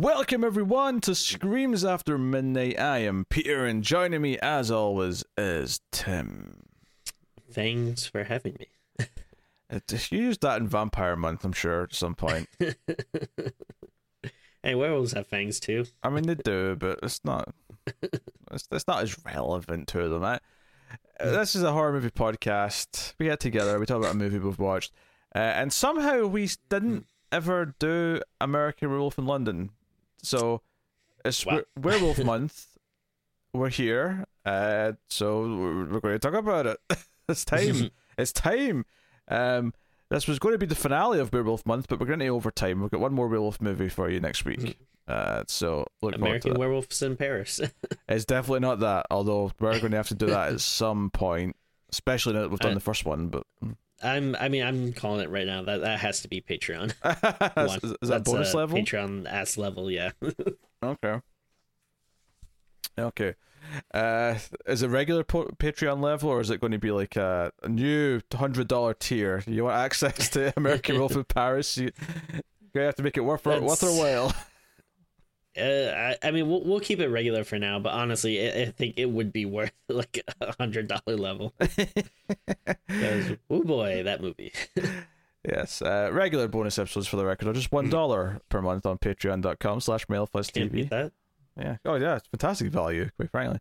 Welcome everyone to Screams After Midnight. I am Peter, and joining me as always is Tim. Thanks for having me. You used that in Vampire Month, I'm sure, at some point. hey, werewolves have fangs too. I mean, they do, but it's not. It's, it's not as relevant to them. I, this is a horror movie podcast. We get together, we talk about a movie we've watched, uh, and somehow we didn't ever do American Werewolf in London. So it's Wow. were- Werewolf Month. We're here, uh, so we're, we're going to talk about it. it's time. it's time. Um, this was going to be the finale of Werewolf Month, but we're going to overtime. We've got one more Werewolf movie for you next week. Uh, so look American werewolves in Paris. It's definitely not that, although we're going to have to do that at some point, especially now that we've done Uh, the first one. But I'm. I mean, I'm calling it right now. That that has to be Patreon. is, One. is that That's, bonus level? Patreon ass level. Yeah. Okay. Okay. Uh, is it regular po- Patreon level, or is it going to be like a, a new hundred dollar tier? You want access to American Wolf in Paris? You, you have to make it worth worth their while. Uh, I, I mean, we'll we'll keep it regular for now, but honestly, I, I think it would be worth like a hundred dollar level. oh boy, that movie. Yes, uh, regular bonus episodes for the record are just one dollar per month on patreon.com slash mail plus Can't TV. Yeah. Oh, yeah. It's fantastic value, quite frankly.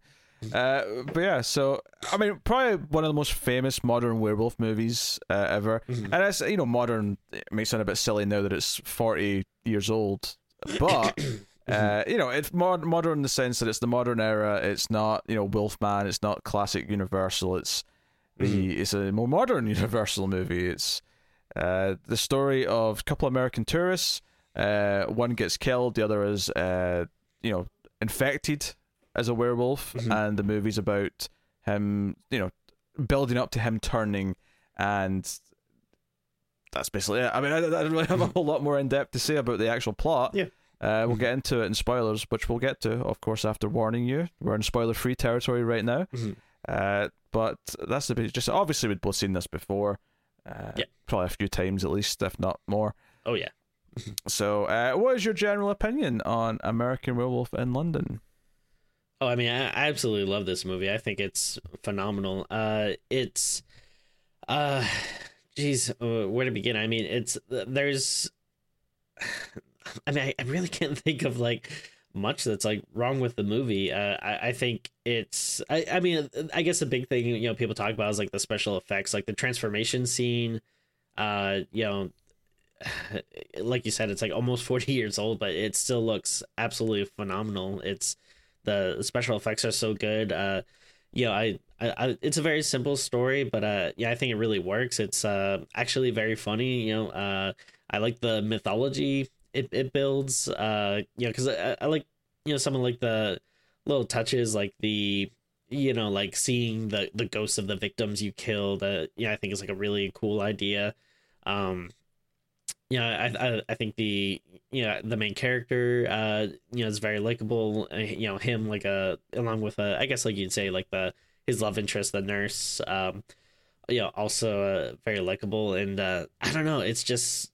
Uh, but yeah, so I mean, probably one of the most famous modern werewolf movies uh, ever, Mhm. and it's you know modern. It may sound a bit silly now that it's forty years old, but uh, you know it's mod- modern in the sense that it's the modern era. It's not you know Wolfman. It's not classic Universal. It's the it's a more modern Universal movie. It's uh, the story of a couple American tourists. Uh, one gets killed, the other is uh, you know infected as a werewolf, Mhm. and the movie's about him, you know, building up to him turning, and that's basically it. I mean, I, I don't really have a whole lot more in depth to say about the actual plot. Yeah. Uh, we'll get into it in spoilers, which we'll get to, of course, after warning you. We're in spoiler-free territory right now. Mhm. Uh, but that's the bit. Just obviously, we'd both seen this before. Uh, Yeah. Probably a few times at least, if not more. Oh yeah. So, uh, what is your general opinion on American Werewolf in London? Oh, I mean, I, I absolutely love this movie. I think it's phenomenal. Uh, it's, uh, geez, uh, where to begin? I mean, it's there's, I mean, I, I really can't think of like much that's like wrong with the movie. Uh, I, I think it's, I, I mean, I guess the big thing you know people talk about is like the special effects, like the transformation scene. Uh, you know, like you said, it's like almost forty years old, but it still looks absolutely phenomenal. It's the special effects are so good uh you know I, I i it's a very simple story but uh yeah i think it really works it's uh actually very funny you know uh i like the mythology it, it builds uh you know because I, I like you know some of like the little touches like the you know like seeing the the ghosts of the victims you killed uh yeah i think is like a really cool idea um yeah, I, I I think the you know the main character uh you know is very likable. Uh, You know him like a along with a I guess like you'd say like the his love interest the nurse um you know also uh, very likable and uh I don't know it's just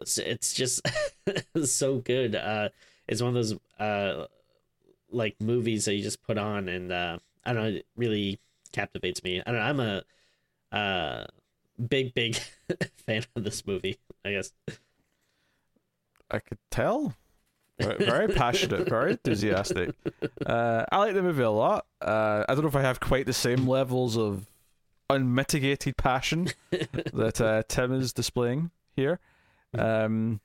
it's, it's just so good. Uh, it's one of those uh like movies that you just put on and uh I don't know it really captivates me. I don't know I'm a uh big big fan of this movie. I guess. I could tell. Very, passionate, very enthusiastic. Uh, I like the movie a lot. Uh, I don't know if I have quite the same levels of unmitigated passion that uh, Tim is displaying here. Um,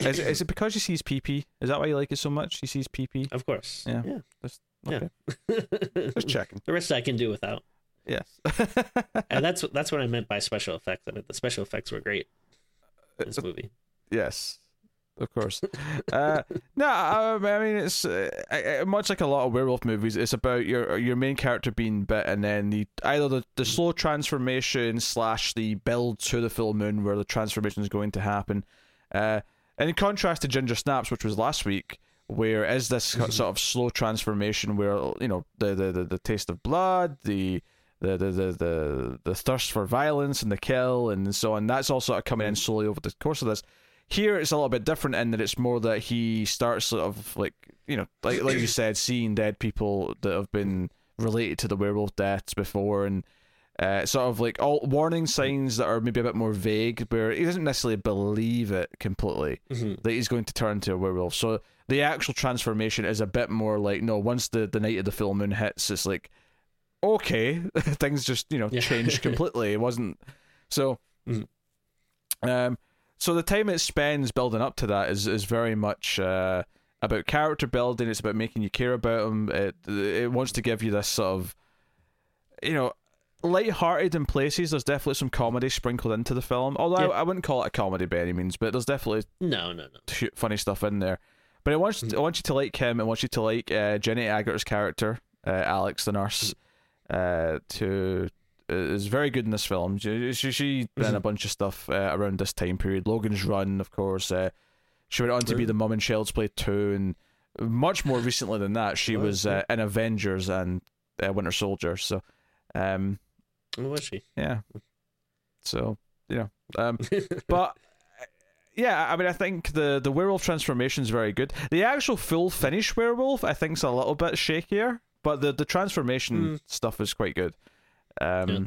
is, it- is it because he sees PP? Is that why you like it so much? He sees PP. Of course. Yeah. Yeah. Just, Yeah. Just checking. the rest I can do without. Yes. And that's that's what I meant by special effects. I mean the special effects were great in this movie. Yes, of course. uh, no, I, I mean it's uh, I- I- much like a lot of werewolf movies. It's about your your main character being bit, and then the either the, the slow transformation slash the build to the full moon, where the transformation is going to happen. Uh, and in contrast to Ginger Snaps, which was last week, where is this sort of slow transformation, where you know the the, the, the taste of blood, the the, the, the, the, the thirst for violence and the kill and so on. That's all sort of coming in slowly over the course of this here it's a little bit different in that it's more that he starts sort of like you know like like you said, seeing dead people that have been related to the werewolf deaths before and. Uh, sort of like all warning signs that are maybe a bit more vague, where he doesn't necessarily believe it completely Mhm. that he's going to turn into a werewolf. So the actual transformation is a bit more like no. Once the the night of the full moon hits, it's like okay, things just you know Yeah. changed completely. It wasn't so. Mhm. Um, so the time it spends building up to that is is very much uh, about character building. It's about making you care about him. It it wants to give you this sort of, you know, light-hearted in places. There's definitely some comedy sprinkled into the film. Although Yeah. I, I wouldn't call it a comedy by any means, but there's definitely No, no, no. funny stuff in there. But I want you, I want you to like him. I want you to like uh, Jenny Agutter's character, uh, Alex the nurse, uh, to is very good in this film. She she, she been in a bunch of stuff uh, around this time period. Logan's Run, of course. Uh, she went on to be the mum in Child's Play two, and much more recently than that, she was uh, in Avengers and uh, Winter Soldier. So, um, Was she? yeah. So you know, um, but yeah, I mean, I think the the werewolf transformation is very good. The actual full finish werewolf, I think, is a little bit shakier, but the the transformation stuff is quite good. Um, Yeah.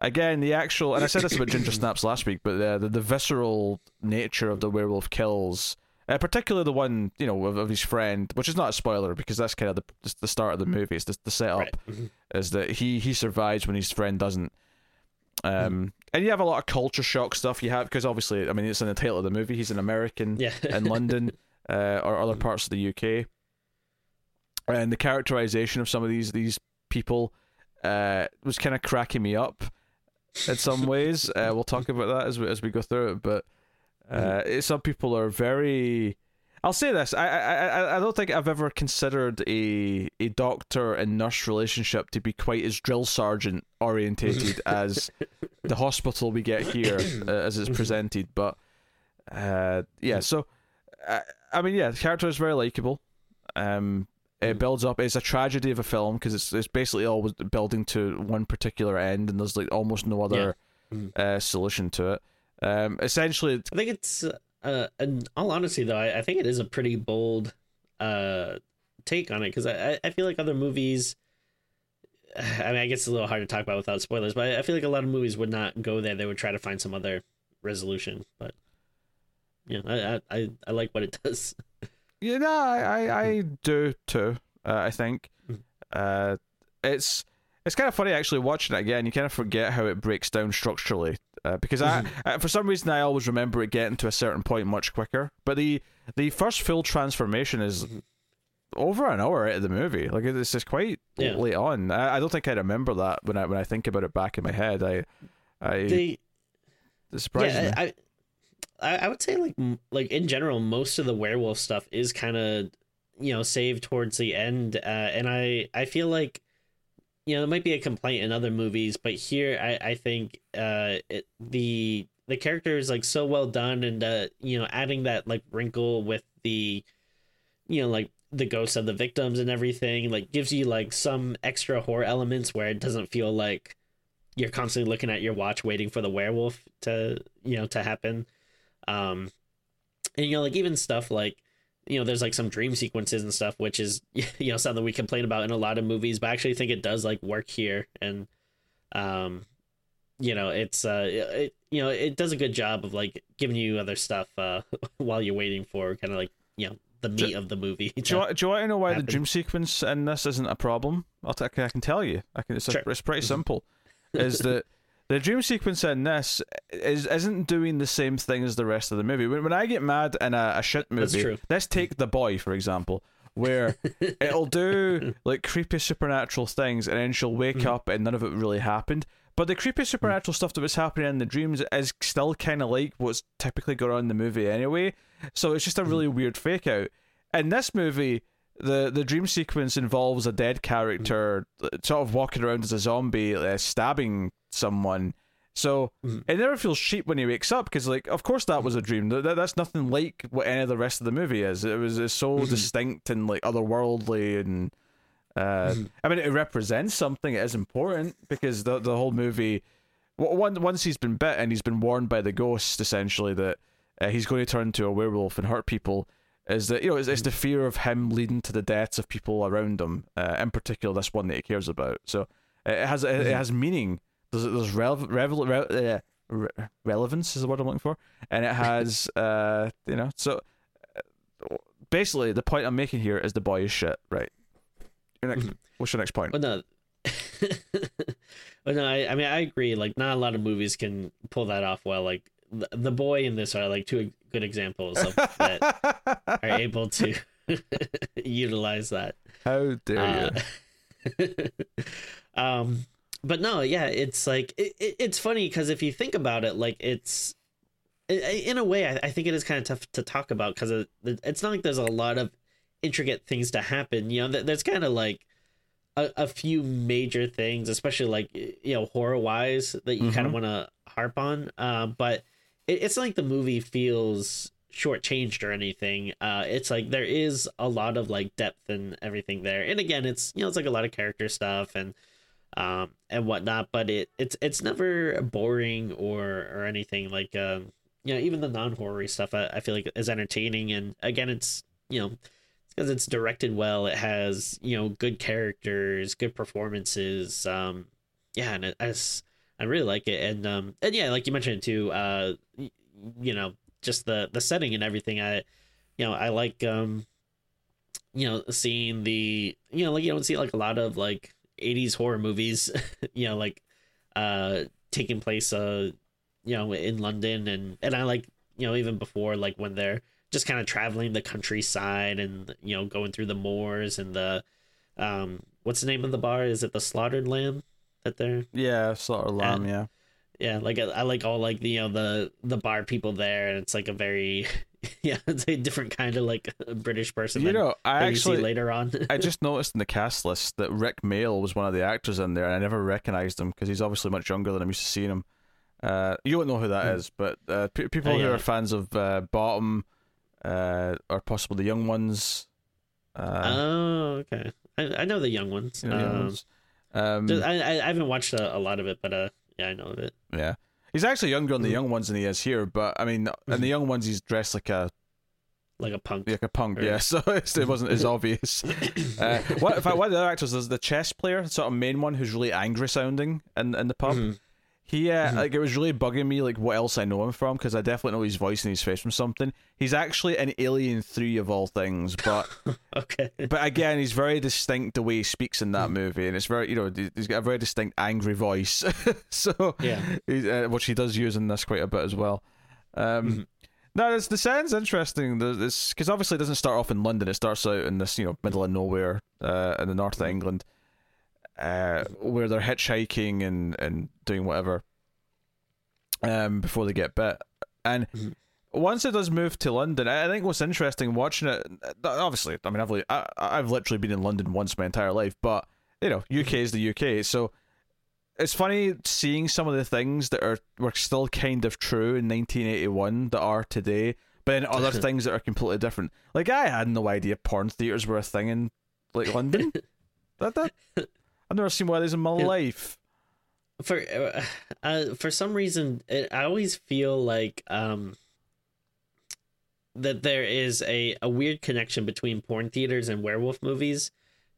Again, the actual, and I said this about Ginger Snaps last week, but the the, the visceral nature of the werewolf kills, uh, particularly the one you know of, of his friend, which is not a spoiler because that's kind of the the start of the movie. It's the, the setup Right. Mhm. is that he he survives when his friend doesn't. Um, and you have a lot of culture shock stuff. You have because obviously, I mean, it's in the title of the movie. He's an American Yeah. in London uh, or other parts of the UK, and the characterization of some of these these people uh, was kind of cracking me up in some ways. Uh, we'll talk about that as we as we go through it, but uh, it- some people are very. I'll say this: I, I I I don't think I've ever considered a a doctor and nurse relationship to be quite as drill sergeant orientated as the hospital we get here uh, as it's presented. But uh, yeah, so uh, I mean, yeah, the character is very likable. Um, it builds up. It's a tragedy of a film because it's it's basically always building to one particular end, and there's like almost no other Mhm. uh, solution to it. Um, essentially, I think it's, uh, in all honesty, though, I, I think it is a pretty bold uh, take on it because I, I- feel like other movies. I mean, I guess it's a little hard to talk about without spoilers, but I feel like a lot of movies would not go there. They would try to find some other resolution. But yeah, I I, I, I like what it does. Yeah, no, I, I, I do too. Uh, I think Mhm. uh, it's it's kind of funny actually watching it again. You kind of forget how it breaks down structurally uh, because I, I, for some reason, I always remember it getting to a certain point much quicker. But the the first full transformation is Mhm. over an hour out of the movie. Like it's just quite Yeah. late on. I, I don't think I remember that when I when I think about it back in my head. I I the, yeah, I, I I would say like like in general, most of the werewolf stuff is kind of you know saved towards the end, uh, and I I feel like you know there might be a complaint in other movies, but here I I think uh it, the the character is like so well done, and uh you know adding that like wrinkle with the you know like the ghosts of the victims and everything like gives you like some extra horror elements where it doesn't feel like you're constantly looking at your watch waiting for the werewolf to you know to happen. Um and you know like even stuff like you know there's like some dream sequences and stuff which is you know something we complain about in a lot of movies but I actually think it does like work here and um you know it's uh it, you know it does a good job of like giving you other stuff uh while you're waiting for kind of like you know the meat of the movie Do you, want, do you want to know why happen. the dream sequence in this isn't a problem? I'll t- I can tell you. I can. It's, a, it's pretty simple. is that the dream sequence in this is isn't doing the same thing as the rest of the movie. When, when I get mad in a, a shit movie, let's take The Boy for example, where it'll do like creepy supernatural things, and then she'll wake Mm-hmm. up and none of it really happened. But the creepy supernatural stuff that was happening in the dreams is still kind of like what's typically going on in the movie anyway. So it's just a really weird fake out. In this movie, the the dream sequence involves a dead character uh, sort of walking around as a zombie, uh, stabbing someone. So Mhm. it never feels cheap when he wakes up because, like, of course that was a dream. That, that- that's nothing like what any of the rest of the movie is. It was it's so distinct and like otherworldly and. Uh, I mean, it represents something. It is important because the the whole movie, once he's been bit and he's been warned by the ghost essentially that uh, he's going to turn into a werewolf and hurt people is that you know it's, it's the fear of him leading to the deaths of people around him, uh, in particular this one that he cares about. So it has it, it has meaning. There's there's revel, revel, uh, re- relevance is the word I'm looking for, and it has uh you know so uh, basically the point I'm making here is the boy is shit, right? Your next, what's your next point? But no, but no, I, I mean I agree. Like not a lot of movies can pull that off well. Like the, the boy in this are like two good examples of that are able to utilize that. How dare you? Uh, um, but no, yeah, it's like it, it, it's funny because if you think about it, like it's in a way, I, I think it is kind of tough to talk about because it's not like there's a lot of intricate things to happen. You know, there's kind of like a, a few major things, especially like you know horror wise that you kind of want to harp on. Uh, but it, it's not like the movie feels shortchanged or anything. Uh, it's like there is a lot of like depth and everything there. And again, it's you know it's like a lot of character stuff and um and whatnot. But it it's it's never boring or or anything like um you know even the non horror stuff. I, I feel like is entertaining and again it's you know because it's directed well. It has you know good characters, good performances. Um, yeah, and it, I really like it, and um, and yeah, like you mentioned too. Uh, you know, just the the setting and everything. I, you know, I like um, you know, seeing the you know like you don't see like a lot of like '80s horror movies. you know, like uh, taking place uh, you know, in London, and and I like you know even before like when they're just kind of traveling the countryside and you know going through the moors and the um what's the name of the bar is it the slaughtered lamb that they're yeah slaughtered lamb yeah yeah like I, I, like all like the you know the the bar people there and it's like a very yeah it's a different kind of like british person you know i actually later on i just noticed in the cast list that Rick mayall was one of the actors in there and i never recognized him because he's obviously much younger than i'm used to seeing him uh you don't know who that mm. is, but uh, p- people oh, yeah. who are fans of uh, bottom uh, or possibly the young ones. Uh, oh, okay. I, I know the young ones. You know, young um, ones. Um, I, I haven't watched a, a, lot of it, but uh, yeah, I know of it. Yeah, he's actually younger on the young ones than he is here. But I mean, in the young ones, he's dressed like a like a punk, like a punk. Or... Yeah, so it wasn't as obvious. uh, what in fact, one of the other actors is the chess player, sort of main one, who's really angry sounding in in the pub. Mm-hmm. He uh, mm-hmm. like it was really bugging me like what else I know him from because I definitely know his voice and his face from something. He's actually an Alien Three of all things, but okay. But again, he's very distinct the way he speaks in that mm. movie, and it's very you know he's got a very distinct angry voice. so yeah, uh, which he does use in this quite a bit as well. Um, mm-hmm. No, it's, the sounds interesting. This because obviously it doesn't start off in London. It starts out in this you know middle of nowhere uh, in the north of mm-hmm. England uh, where they're hitchhiking and, and doing whatever um, before they get bit. And mm-hmm. once it does move to London, I think what's interesting watching it, obviously, I mean, I've, I, I've literally been in London once my entire life, but, you know, UK is the UK. So it's funny seeing some of the things that are were still kind of true in 1981 that are today, but then other things that are completely different. Like, I had no idea porn theaters were a thing in, like, London. that, that I've never seen one of these in my life. For uh, uh, for some reason, it, I always feel like um that there is a, a weird connection between porn theaters and werewolf movies,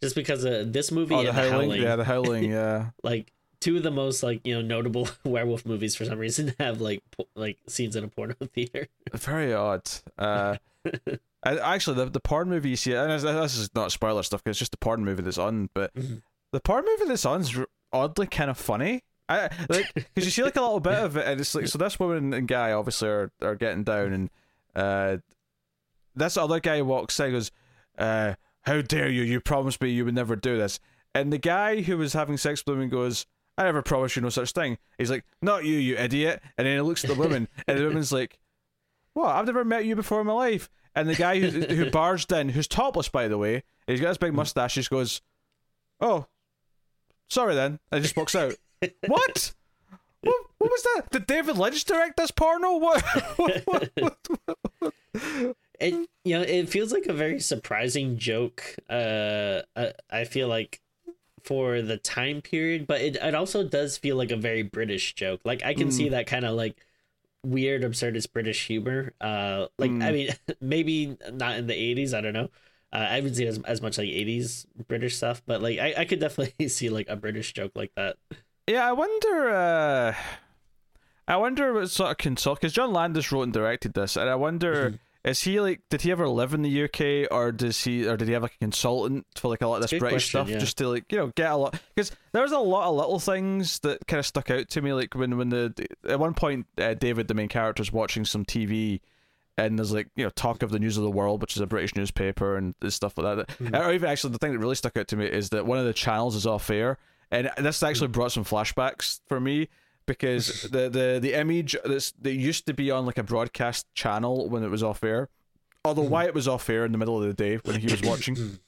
just because uh, this movie oh, the and howling, the howling, yeah, the howling, yeah, like two of the most like you know notable werewolf movies for some reason have like po- like scenes in a porno theater. Very odd. Uh, I, actually, the the porn movie you see, and this is not spoiler stuff because it's just the porn movie that's on, but mm-hmm the part movie that's on's oddly kind of funny. I like because you see like a little bit of it, and it's like so this woman and guy obviously are, are getting down, and uh, this other guy walks in, goes, uh, "How dare you? You promised me you would never do this." And the guy who was having sex with him goes, "I never promised you no such thing." He's like, "Not you, you idiot!" And then he looks at the woman, and the woman's like, "What? I've never met you before in my life." And the guy who who barged in, who's topless by the way, he's got his big mustache. He just goes, "Oh, Sorry then. I just walks out. what? what? What was that? Did David Lynch direct this porno? What? what, what, it you know it feels like a very surprising joke. Uh, I, I feel like for the time period, but it it also does feel like a very British joke. Like I can mm. see that kind of like weird absurdist british humor uh like Mm. i mean maybe not in the 80s i don't know uh, i haven't seen as, as much like 80s british stuff but like i, I could definitely see like a british joke like that Yeah, I wonder. Uh, I wonder what sort of consult because John Landis wrote and directed this, and I wonder is he like did he ever live in the UK or does he or did he have like a consultant for like a lot of this Good British question, stuff yeah. just to like you know get a lot because there was a lot of little things that kind of stuck out to me like when when the at one point uh, David the main character is watching some TV. And there's like you know talk of the news of the world, which is a British newspaper and this stuff like that. Mhm. Or even actually, the thing that really stuck out to me is that one of the channels is off air, and this actually brought some flashbacks for me because the the the image that's that used to be on like a broadcast channel when it was off air, although why it was off air in the middle of the day when he was watching,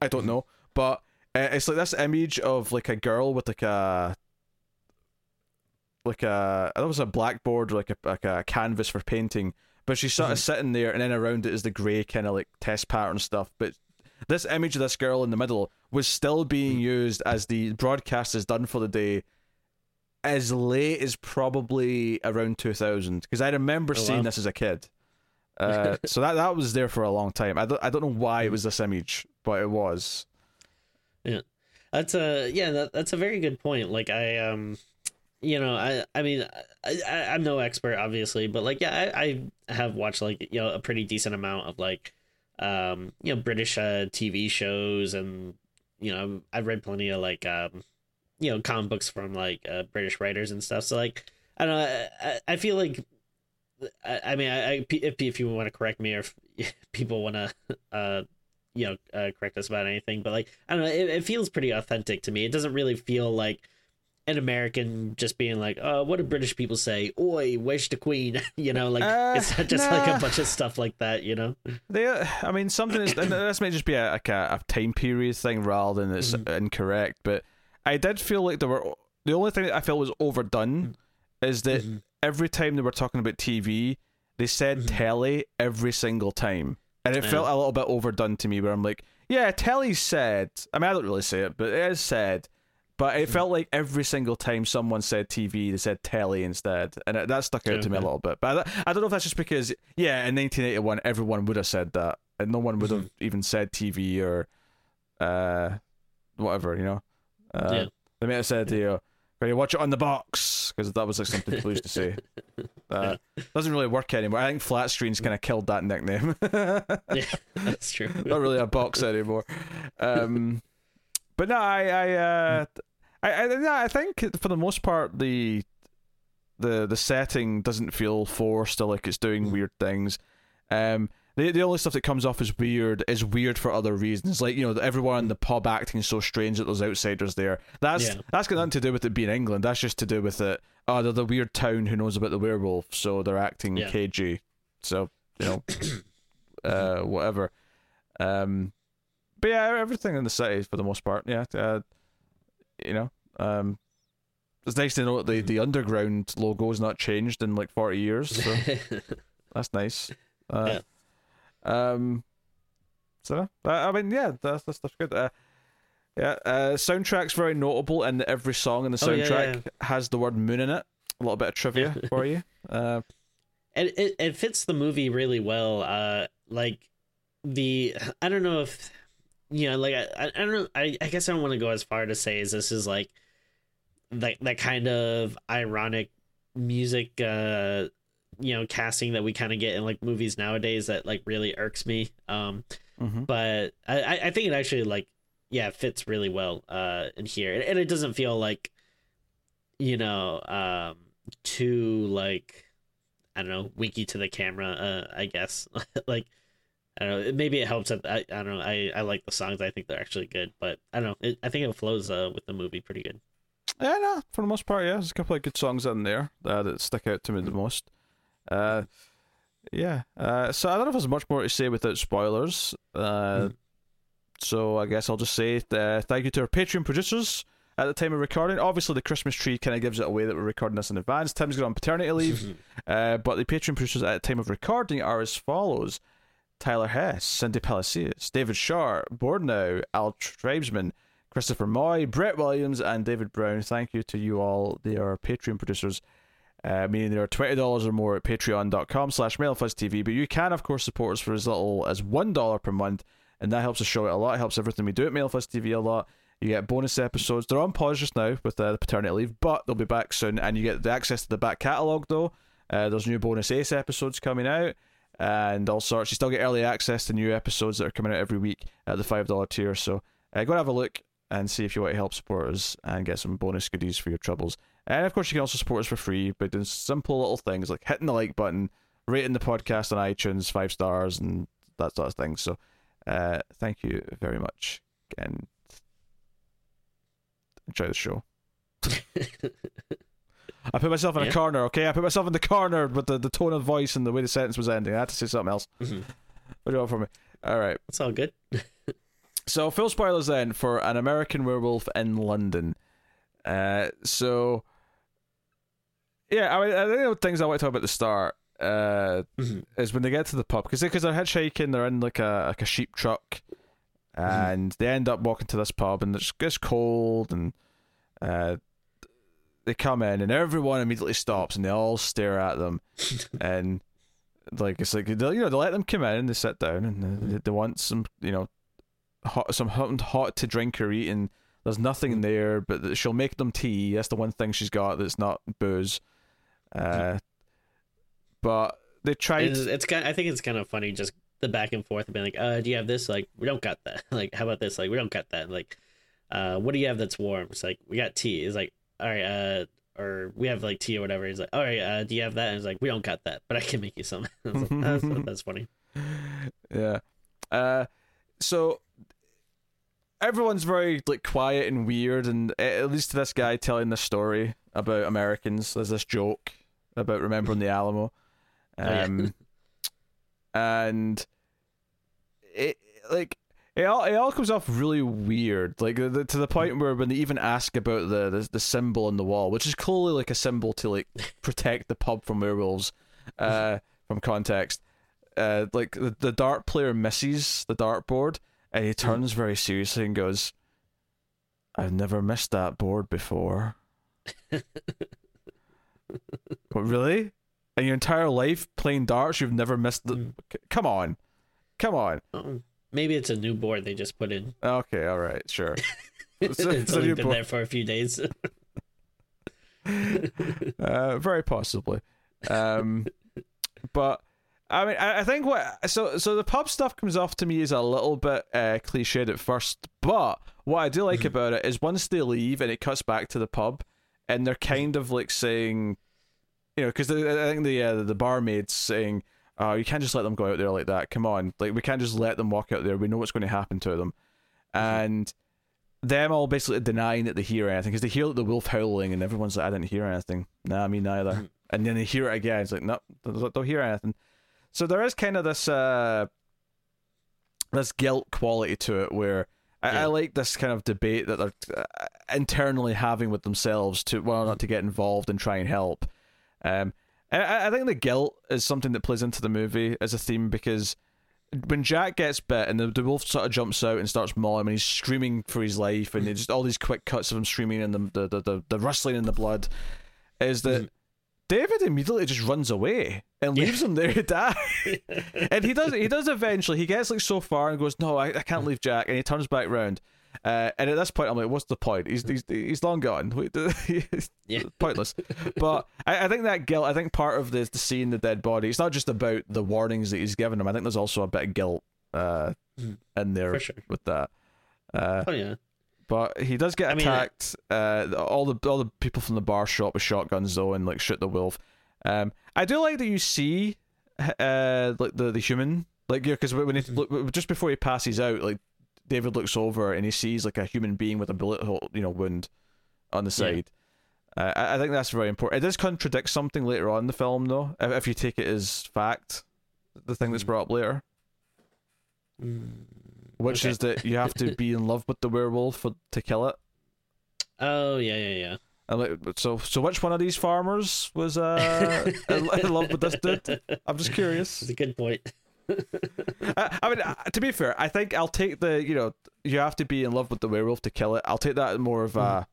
I don't know, but uh, it's like this image of like a girl with like a like a that was a blackboard like a like a canvas for painting, but she's sort of sitting there, and then around it is the grey kind of like test pattern stuff, but. This image of this girl in the middle was still being used as the broadcast is done for the day as late as probably around 2000 because I remember Oh, seeing wow. this as a kid. Uh, so that that was there for a long time. I don't, I don't know why it was this image, but it was. yeah That's a yeah. That, that's a very good point. Like I um, you know, I I mean, I, I I'm no expert obviously, but like yeah, I, I have watched like you know a pretty decent amount of like um you know British uh, TV shows and you know I've read plenty of like um you know comic books from like uh, British writers and stuff. So like I don't know. I, I- I feel like. I I mean, I, I, if if you want to correct me, or if people want to, uh, you know, uh, correct us about anything, but like I don't know, it, it feels pretty authentic to me. It doesn't really feel like an American just being like, "Oh, what do British people say? Oi, where's the Queen?" you know, like Uh, it's just like a bunch of stuff like that. You know, They, I mean, something is. and this may just be a, like a, a time period thing rather than it's incorrect, but I did feel like there were. The only thing that I felt was overdone is that Mhm. every time they were talking about TV, they said telly every single time. And it Yeah. felt a little bit overdone to me where I'm like, yeah, telly said. I mean, I don't really say it, but it is said. But it felt like every single time someone said TV, they said telly instead. And it, that stuck out to me a little bit. But I, I don't know if that's just because, yeah, in 1981, everyone would have said that. And no one would have even said TV or uh, whatever, you know? Uh, Yeah. They may have said, you know, "Can you watch it on the box? Because that was like something people used to say. Uh, doesn't really work anymore. I think flat screens kind of killed that nickname. yeah, that's true. Not really a box anymore. Um, but no, I, I, uh, I, I, no, I think for the most part the the the setting doesn't feel forced or like it's doing weird things. Um, the the only stuff that comes off as weird is weird for other reasons. Like you know, everyone in the pub acting so strange that there's outsiders there. That's Yeah. that's got nothing to do with it being England. That's just to do with it. Oh, they're the weird town who knows about the werewolf, so they're acting Yeah. cagey. So you know, uh, whatever. Um, but yeah, everything in the city for the most part. Yeah, uh, you know, um, it's nice to know that the the underground logo is not changed in like forty years. So that's nice. Uh, Um, so uh, I mean, yeah, that's that stuff's good. Uh, yeah, uh, soundtrack's very notable, and every song in the Oh, yeah, soundtrack yeah. has the word moon in it. A little bit of trivia for you. Uh, and it, it fits the movie really well uh like the i don't know if you know like i, I don't know I, I guess i don't want to go as far to say as this is like that that kind of ironic music uh you know casting that we kind of get in like movies nowadays that like really irks me um mhm. but I, I I think it actually like yeah fits really well uh in here and, and it doesn't feel like you know um too like I don't know winky to the camera uh I guess like I don't know maybe it helps that I, I don't know I I like the songs I think they're actually good but I don't know it, I think it flows uh with the movie pretty good Yeah, no, for the most part, yeah. There's a couple of good songs in there uh, that stick out to me the most. Uh, yeah. Uh, so I don't know if there's much more to say without spoilers. Uh, Mm. So I guess I'll just say uh, thank you to our Patreon producers at the time of recording. Obviously, the Christmas tree kind of gives it away that we're recording this in advance. Tim's going on paternity leave, uh, but the Patreon producers at the time of recording are as follows. Tyler Hess, Cindy Palacios, David Sharp, Bordnow, Al Tribesman, Christopher Moy, Brett Williams, and David Brown. Thank you to you all. They are Patreon producers. uh, meaning there are $20 or more at patreon.com slash TV. But you can, of course, support us for as little as $1 per month, and that helps us show it a lot. It helps everything we do at MailFuzz TV a lot. You get bonus episodes. They're on pause just now with uh, the paternity leave, but they'll be back soon. And you get the access to the back catalogue, though. Uh, there's new bonus Ace episodes coming out and all sorts. You still get early access to new episodes that are coming out every week at the $5 tier. So uh, go and have a look and see if you want to help support us and get some bonus goodies for your troubles. And of course, you can also support us for free by doing simple little things like hitting the like button, rating the podcast on iTunes five stars, and that sort of thing. So, uh, thank you very much, and enjoy the show. I put myself in yeah. a corner, okay? I put myself in the corner with the, the tone of voice and the way the sentence was ending. I had to say something else. Mm-hmm. What do you want from me? All right. It's all good. so, full spoilers then for An American Werewolf in London. Uh, so, yeah, I mean, I think the things I want to talk about at the start uh, mm-hmm. is when they get to the pub because because they're hitchhiking, they're in like a like a sheep truck, mm-hmm. and mm-hmm. they end up walking to this pub, and it's gets cold, and uh, they come in, and everyone immediately stops, and they all stare at them, and like it's like they you know they let them come in, and they sit down, and they, they want some you know hot some hot to drink or eat, and there's nothing mm. there, but she'll make them tea. That's the one thing she's got that's not booze. Uh, but they try It's, it's kind. Of, I think it's kind of funny, just the back and forth, of being like, "Uh, do you have this? Like, we don't got that. like, how about this? Like, we don't got that. Like, uh, what do you have that's warm? It's like we got tea. It's like, all right, uh, or we have like tea or whatever. He's like, all right, uh, do you have that? And he's like, we don't got that, but I can make you some. like, that's, that's funny. Yeah. Uh, so everyone's very like quiet and weird, and at least this guy telling the story about Americans. There's this joke about remembering the Alamo, um, oh, yeah. Um, and it like it all it all comes off really weird, like the, to the point where when they even ask about the, the, the symbol on the wall, which is clearly like a symbol to like protect the pub from werewolves, uh, from context. Uh, like the, the dart player misses the dartboard, and he turns very seriously and goes, "I've never missed that board before." What really? In your entire life playing darts, you've never missed the. Mm. Come on, come on. Uh-uh. Maybe it's a new board they just put in. Okay, all right, sure. it's, it's only been board. there for a few days. uh, very possibly, um, but I mean, I, I, think what so so the pub stuff comes off to me is a little bit uh, cliched at first, but what I do like mm-hmm. about it is once they leave and it cuts back to the pub, and they're kind of like saying you know, because I think the uh, the barmaid's saying, "Oh, you can't just let them go out there like that. Come on, like we can't just let them walk out there. We know what's going to happen to them." Mm-hmm. And them all basically denying that they hear anything because they hear like, the wolf howling, and everyone's like, "I didn't hear anything." Nah, me neither. Mm-hmm. And then they hear it again. It's like, "No, nope, don't hear anything." So there is kind of this uh this guilt quality to it where. I, I, like this kind of debate that they're uh, internally having with themselves to well not to get involved and try and help. Um, I, I think the guilt is something that plays into the movie as a theme because when Jack gets bit and the, the wolf sort of jumps out and starts mauling him and he's screaming for his life and just all these quick cuts of him screaming and the the, the, the, the rustling in the blood is that mm. David immediately just runs away and leaves yeah. him there to die. and he does he does eventually. He gets like so far and goes, No, I, I can't leave Jack and he turns back round. Uh, and at this point, I'm like, what's the point? He's he's, he's long gone. yeah. pointless. But I, I think that guilt. I think part of the the seeing the dead body. It's not just about the warnings that he's given him. I think there's also a bit of guilt uh, mm. in there sure. with that. Uh, oh yeah. But he does get I attacked. Mean, uh, all the all the people from the bar shop with shotguns though, and like shoot the wolf. Um, I do like that you see, uh, like the the human, like yeah, because when he mm-hmm. just before he passes out, like David looks over and he sees like a human being with a bullet hole, you know, wound on the side. Yeah. Uh, I, I think that's very important. It does contradict something later on in the film, though, if, if you take it as fact, the thing that's hmm. brought up later. Mm, which okay. is that you have to be in love with the werewolf for, to kill it. Oh yeah, yeah, yeah. And like, so, so which one of these farmers was uh, in love with this dude? I'm just curious. It's a good point. I, I, mean, uh, to be fair, I think I'll take the you know you have to be in love with the werewolf to kill it. I'll take that more of a mm.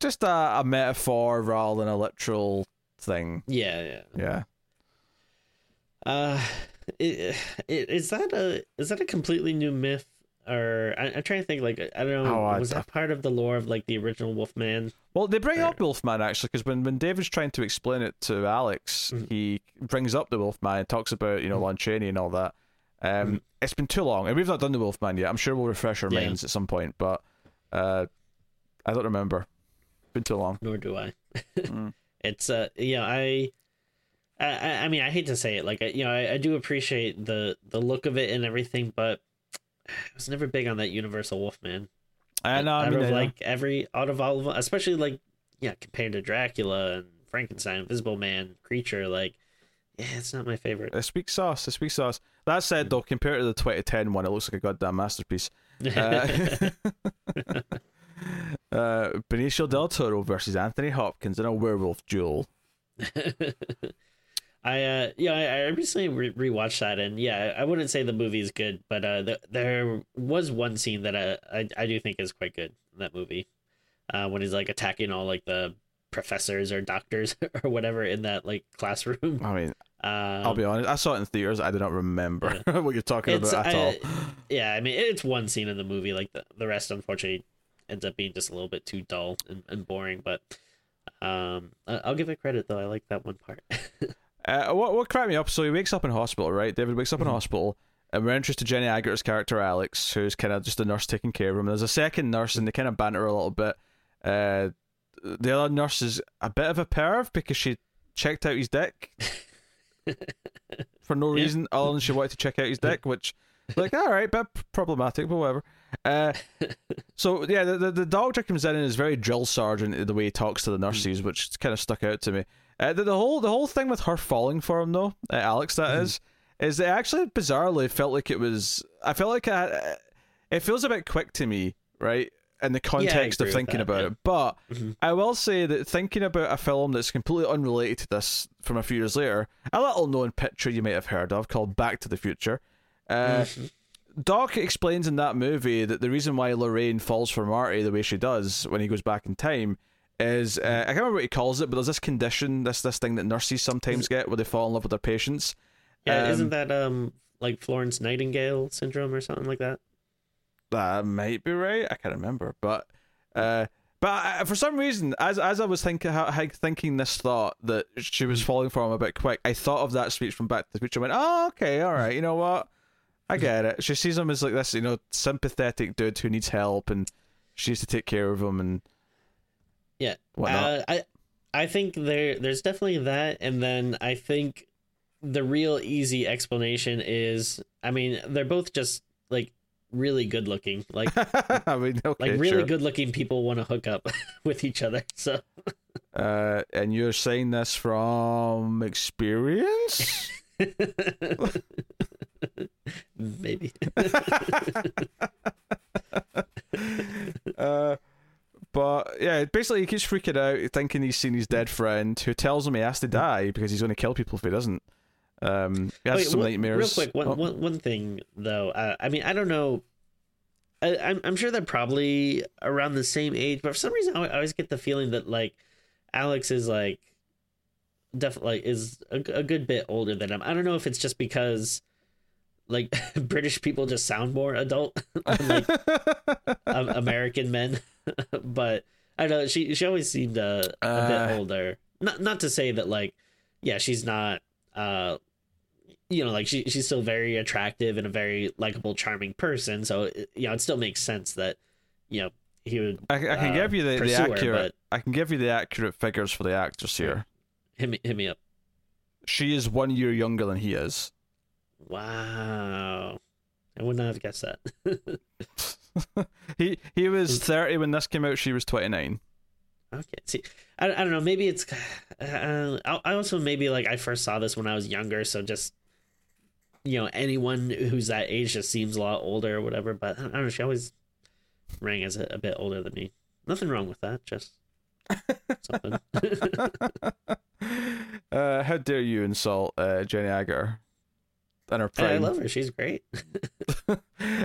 just a, a, metaphor rather than a literal thing. Yeah, yeah. Yeah. Uh, is that a is that a completely new myth? Or I, I'm trying to think. Like I don't know. Oh, I- was that part of the lore of like the original Wolfman? Well, they bring Or- up Wolfman actually, because when, when David's trying to explain it to Alex, Mhm. he brings up the Wolfman and talks about you know Mhm. Lon Chaney and all that. Um, Mhm. It's been too long, and we've not done the Wolfman yet. I'm sure we'll refresh our Yeah. minds at some point, but uh, I don't remember. Been too long. Nor do I. Mm. It's uh, you know, I. I, I- I mean, I hate to say it, like you know, I, I do appreciate the the look of it and everything, but I was never big on that Universal Wolfman. I know. I mean, of I know. like every out of all of them, especially like yeah, compared to Dracula and Frankenstein, Invisible Man, Creature, like yeah, it's not my favorite. it speaks sauce. It speaks sauce. That said, though, compared to the 2010 one, it looks like a goddamn masterpiece. Uh, uh, Benicio del Toro versus Anthony Hopkins in a werewolf duel. I uh yeah, I, I recently re- rewatched that and yeah, I wouldn't say the movie is good, but uh th- there was one scene that uh, I I do think is quite good in that movie. Uh when he's like attacking all like the professors or doctors or whatever in that like classroom. I mean, Um, I'll be honest. I saw it in theaters. I do not remember what you're talking It's, about at I- all. yeah, I mean it's one scene in the movie. Like the, the rest, unfortunately, ends up being just a little bit too dull and, and boring. But um, I'll give it credit though. I like that one part. Uh, what what cracked me up? So he wakes up in hospital, right? David wakes up in Mhm. hospital, and we're introduced to Jenny Agutter's character Alex, who's kind of just a nurse taking care of him. There's a second nurse, and they kind of banter a little bit. Uh, the other nurse is a bit of a perv because she checked out his dick for no Yeah. reason other than she wanted to check out his dick, which like all right, bit problematic, but whatever. Uh, so yeah, the, the the doctor comes in and is very drill sergeant the way he talks to the nurses, which kind of stuck out to me. Uh, the, the whole the whole thing with her falling for him though, uh, Alex, that Mhm. is, is it actually bizarrely felt like it was. I felt like I, it feels a bit quick to me, right? In the context of thinking that, about yeah. it, but Mhm. I will say that thinking about a film that's completely unrelated to this from a few years later, a little known picture you might have heard of called Back to the Future. Uh, Mhm. Doc explains in that movie that the reason why Lorraine falls for Marty the way she does when he goes back in time is uh, I can't remember what he calls it, but there's this condition, this this thing that nurses sometimes get where they fall in love with their patients. Yeah, Um, isn't that um like Florence Nightingale syndrome or something like that? That might be right. I can't remember, but uh, but I, for some reason, as as I was thinking thinking this thought that she was falling for him a bit quick, I thought of that speech from Back to the Future. and Went, oh, okay, all right. You know what? I get it. She sees him as like this, you know, sympathetic dude who needs help, and she needs to take care of him and Yeah. Uh, I I think there there's definitely that, and then I think the real easy explanation is I mean they're both just like really good looking, like I mean, okay, like really sure. good looking people want to hook up with each other. So Uh, and you're saying this from experience? maybe uh, but yeah, basically he keeps freaking out, thinking he's seen his dead friend, who tells him he has to die because he's going to kill people if he doesn't. Um, he has Wait, some one- nightmares. Real quick, one, Oh, one, one thing though. Uh, I mean, I don't know. I, I'm I'm sure they're probably around the same age, but for some reason, I always get the feeling that like Alex is like definitely like, is a, a good bit older than him. I don't know if it's just because like British people just sound more adult than like um, American men, but I don't know she she always seemed uh, a Uh. bit older. Not not to say that like yeah she's not uh you know like she she's still very attractive and a very likable charming person. So you know it still makes sense that you know he would I, I can uh, give you the, the pursue her, accurate. I can give you the accurate figures for the actress here. hit me hit me up. She is one year younger than he is. Wow, I would not have guessed that. he he was thirty when this came out. She was twenty nine. Okay. See, I, I don't know. Maybe it's. Uh, I I also maybe like I first saw this when I was younger, so just you know anyone who's that age just seems a lot older or whatever. But I don't know. She always rang as a, a bit older than me. Nothing wrong with that. Just something. uh, how dare you insult uh, Jenny Agutter and her I love her. She's great.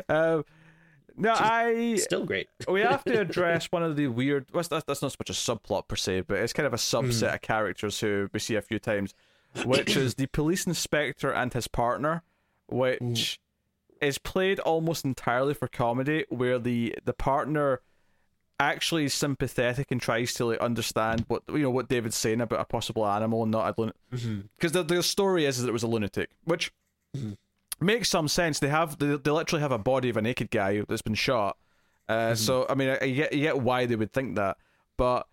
uh, No, I Still great. we have to address one of the weird. Well, that's, that's not so much a subplot per se, but it's kind of a subset hmm. of characters who we see a few times, which is the police inspector and his partner, which hmm. is played almost entirely for comedy, where the the partner actually is sympathetic and tries to like understand what you know what David's saying about a possible animal and not a lunatic. Mm-hmm. Because the the story is, is that it was a lunatic, which makes some sense. They have they, they literally have a body of a naked guy that's been shot. Uh, So I mean, I, I get I get why they would think that, but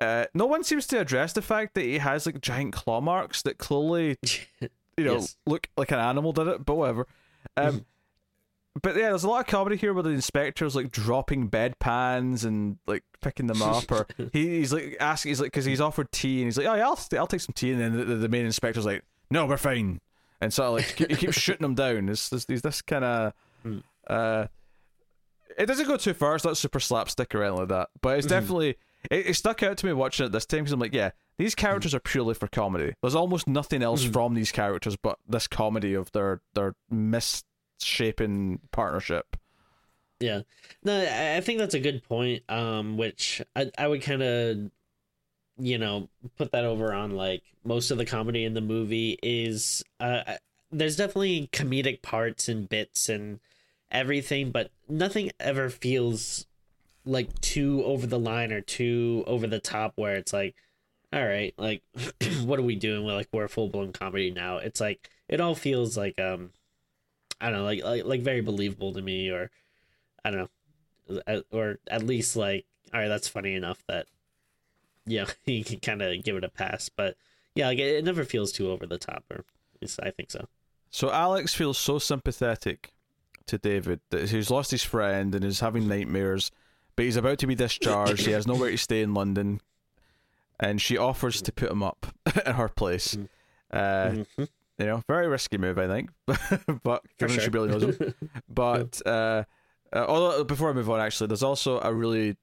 uh, no one seems to address the fact that he has like giant claw marks that clearly, you know, Yes. look like an animal did it. But whatever. Um, but yeah, there's a lot of comedy here where the inspector's like dropping bedpans and like picking them up, or he, he's like asking, he's like, because he's offered tea and he's like, oh yeah, I'll, I'll take some tea, and then the, the main inspector's like, no, we're fine, and so like he keeps shooting him down. It's this this, this kind of, uh, it doesn't go too far. It's not super slapstick or anything like that, but it's definitely it, it stuck out to me watching it this time because I'm like, yeah, these characters are purely for comedy. There's almost nothing else from these characters but this comedy of their their misshapen partnership. Yeah. No, I I think that's a good point. Um, which I I would kind of, you know, put that over on like most of the comedy in the movie is uh, there's definitely comedic parts and bits and everything, but nothing ever feels like too over the line or too over the top where it's like, all right, like what are we doing? We're like we're full blown comedy now. It's like it all feels like um, I don't know, like like like very believable to me or. I don't know, Uh, or at least like, all right, that's funny enough that, yeah, you can kind of give it a pass. But yeah, like it, it never feels too over the top, or at least I think so. So Alex feels so sympathetic to David that he's lost his friend and is having nightmares, but he's about to be discharged. he has nowhere to stay in London, and she offers to put him up at her place. Uh, Mhm. You know, very risky move, I think, but given she sure. barely knows him. But uh, uh, although before I move on, actually, there's also a really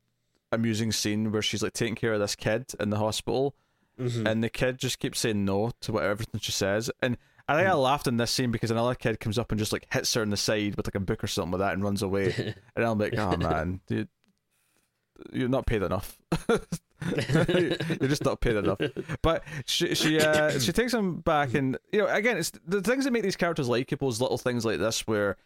amusing scene where she's like taking care of this kid in the hospital, Mhm. and the kid just keeps saying no to what everything she says. And I think I laughed in this scene because another kid comes up and just like hits her in the side with like a book or something like that and runs away. and I'm like, oh man, dude, you're not paid enough. you're just not paid enough. But she she uh, she takes him back, and you know, again, it's the things that make these characters likable is little things like this where.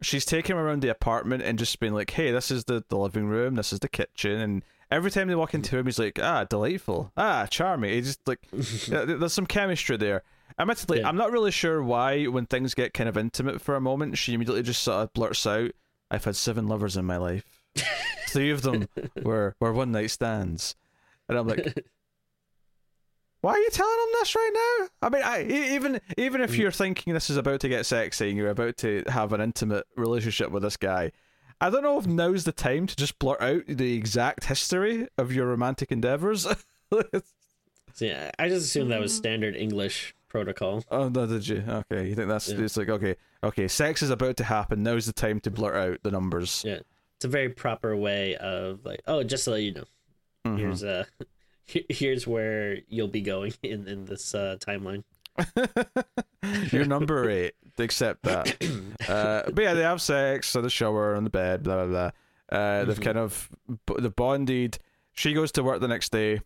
She's taking him around the apartment and just being like, "Hey, this is the, the living room. This is the kitchen." And every time they walk into him, he's like, "Ah, delightful. Ah, charming." He just like, yeah, there's some chemistry there. Admittedly, Yeah. I'm not really sure why when things get kind of intimate for a moment, she immediately just sort of blurts out, "I've had seven lovers in my life. Three of them were were one night stands," and I'm like, why are you telling him this right now? I mean, I, e- even even if you're thinking this is about to get sexy and you're about to have an intimate relationship with this guy, I don't know if now's the time to just blurt out the exact history of your romantic endeavors. So, yeah, I just assumed that was standard English protocol. oh no, did you? Okay, you think that's Yeah. it's like okay, okay, sex is about to happen. Now's the time to blurt out the numbers. Yeah, it's a very proper way of like, oh, just to let you know, Mhm. here's uh, here's where you'll be going in in this uh, timeline. You're number eight. Accept that. Uh, but yeah, they have sex in the shower on the bed. Blah blah blah. Uh, they've kind of b- the bonded. She goes to work the next day.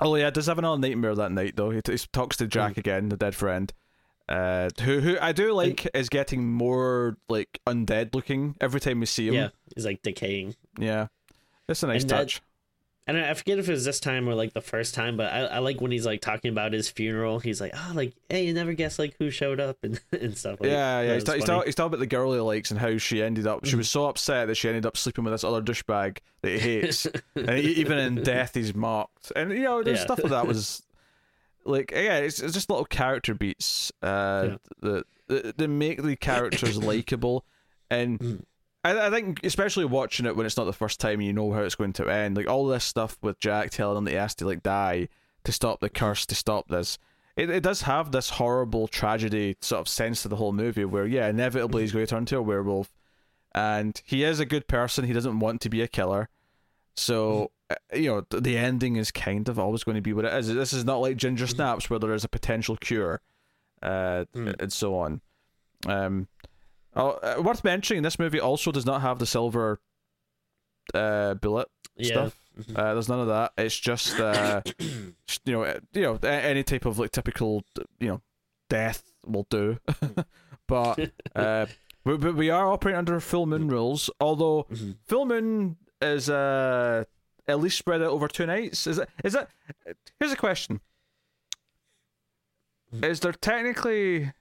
Oh yeah, does have another nightmare that night though. He, t- he talks to Jack again, the dead friend. Uh, who who I do like is getting more like undead looking every time we see him. Yeah, he's like decaying. yeah. It's a nice And that- touch. And I I forget if it was this time or like the first time, but I, I like when he's like talking about his funeral. He's like, oh, like, hey, you never guess like who showed up and, and stuff. Like, yeah, yeah. He's, ta- he's, ta- he's talking about the girl he likes and how she ended up. She was so upset that she ended up sleeping with this other douchebag that he hates. and even in death, he's mocked. And you know, there's Yeah. stuff like that was like, yeah, it's, it's just little character beats uh, Yeah. that, that that make the characters likable. And Mm. I, I think, especially watching it when it's not the first time, and you know how it's going to end. Like all this stuff with Jack telling him that he has to like die to stop the curse, to stop this. It, it does have this horrible tragedy sort of sense to the whole movie where, yeah, inevitably he's going to turn to a werewolf. And he is a good person. He doesn't want to be a killer. So, uh, you know, the ending is kind of always going to be what it is. This is not like Ginger Snaps where there is a potential cure uh, Mm. and so on. Um, Oh, uh, worth mentioning, this movie also does not have the silver uh, bullet Yeah. stuff. Mhm. Uh, there's none of that. It's just uh, you know, uh, you know, any type of like typical, you know, death will do. but uh, we, we are operating under full moon rules. Although Mhm. full moon is uh at least spread out over two nights. Is it? Is it? Here's a question: Mhm. Is there technically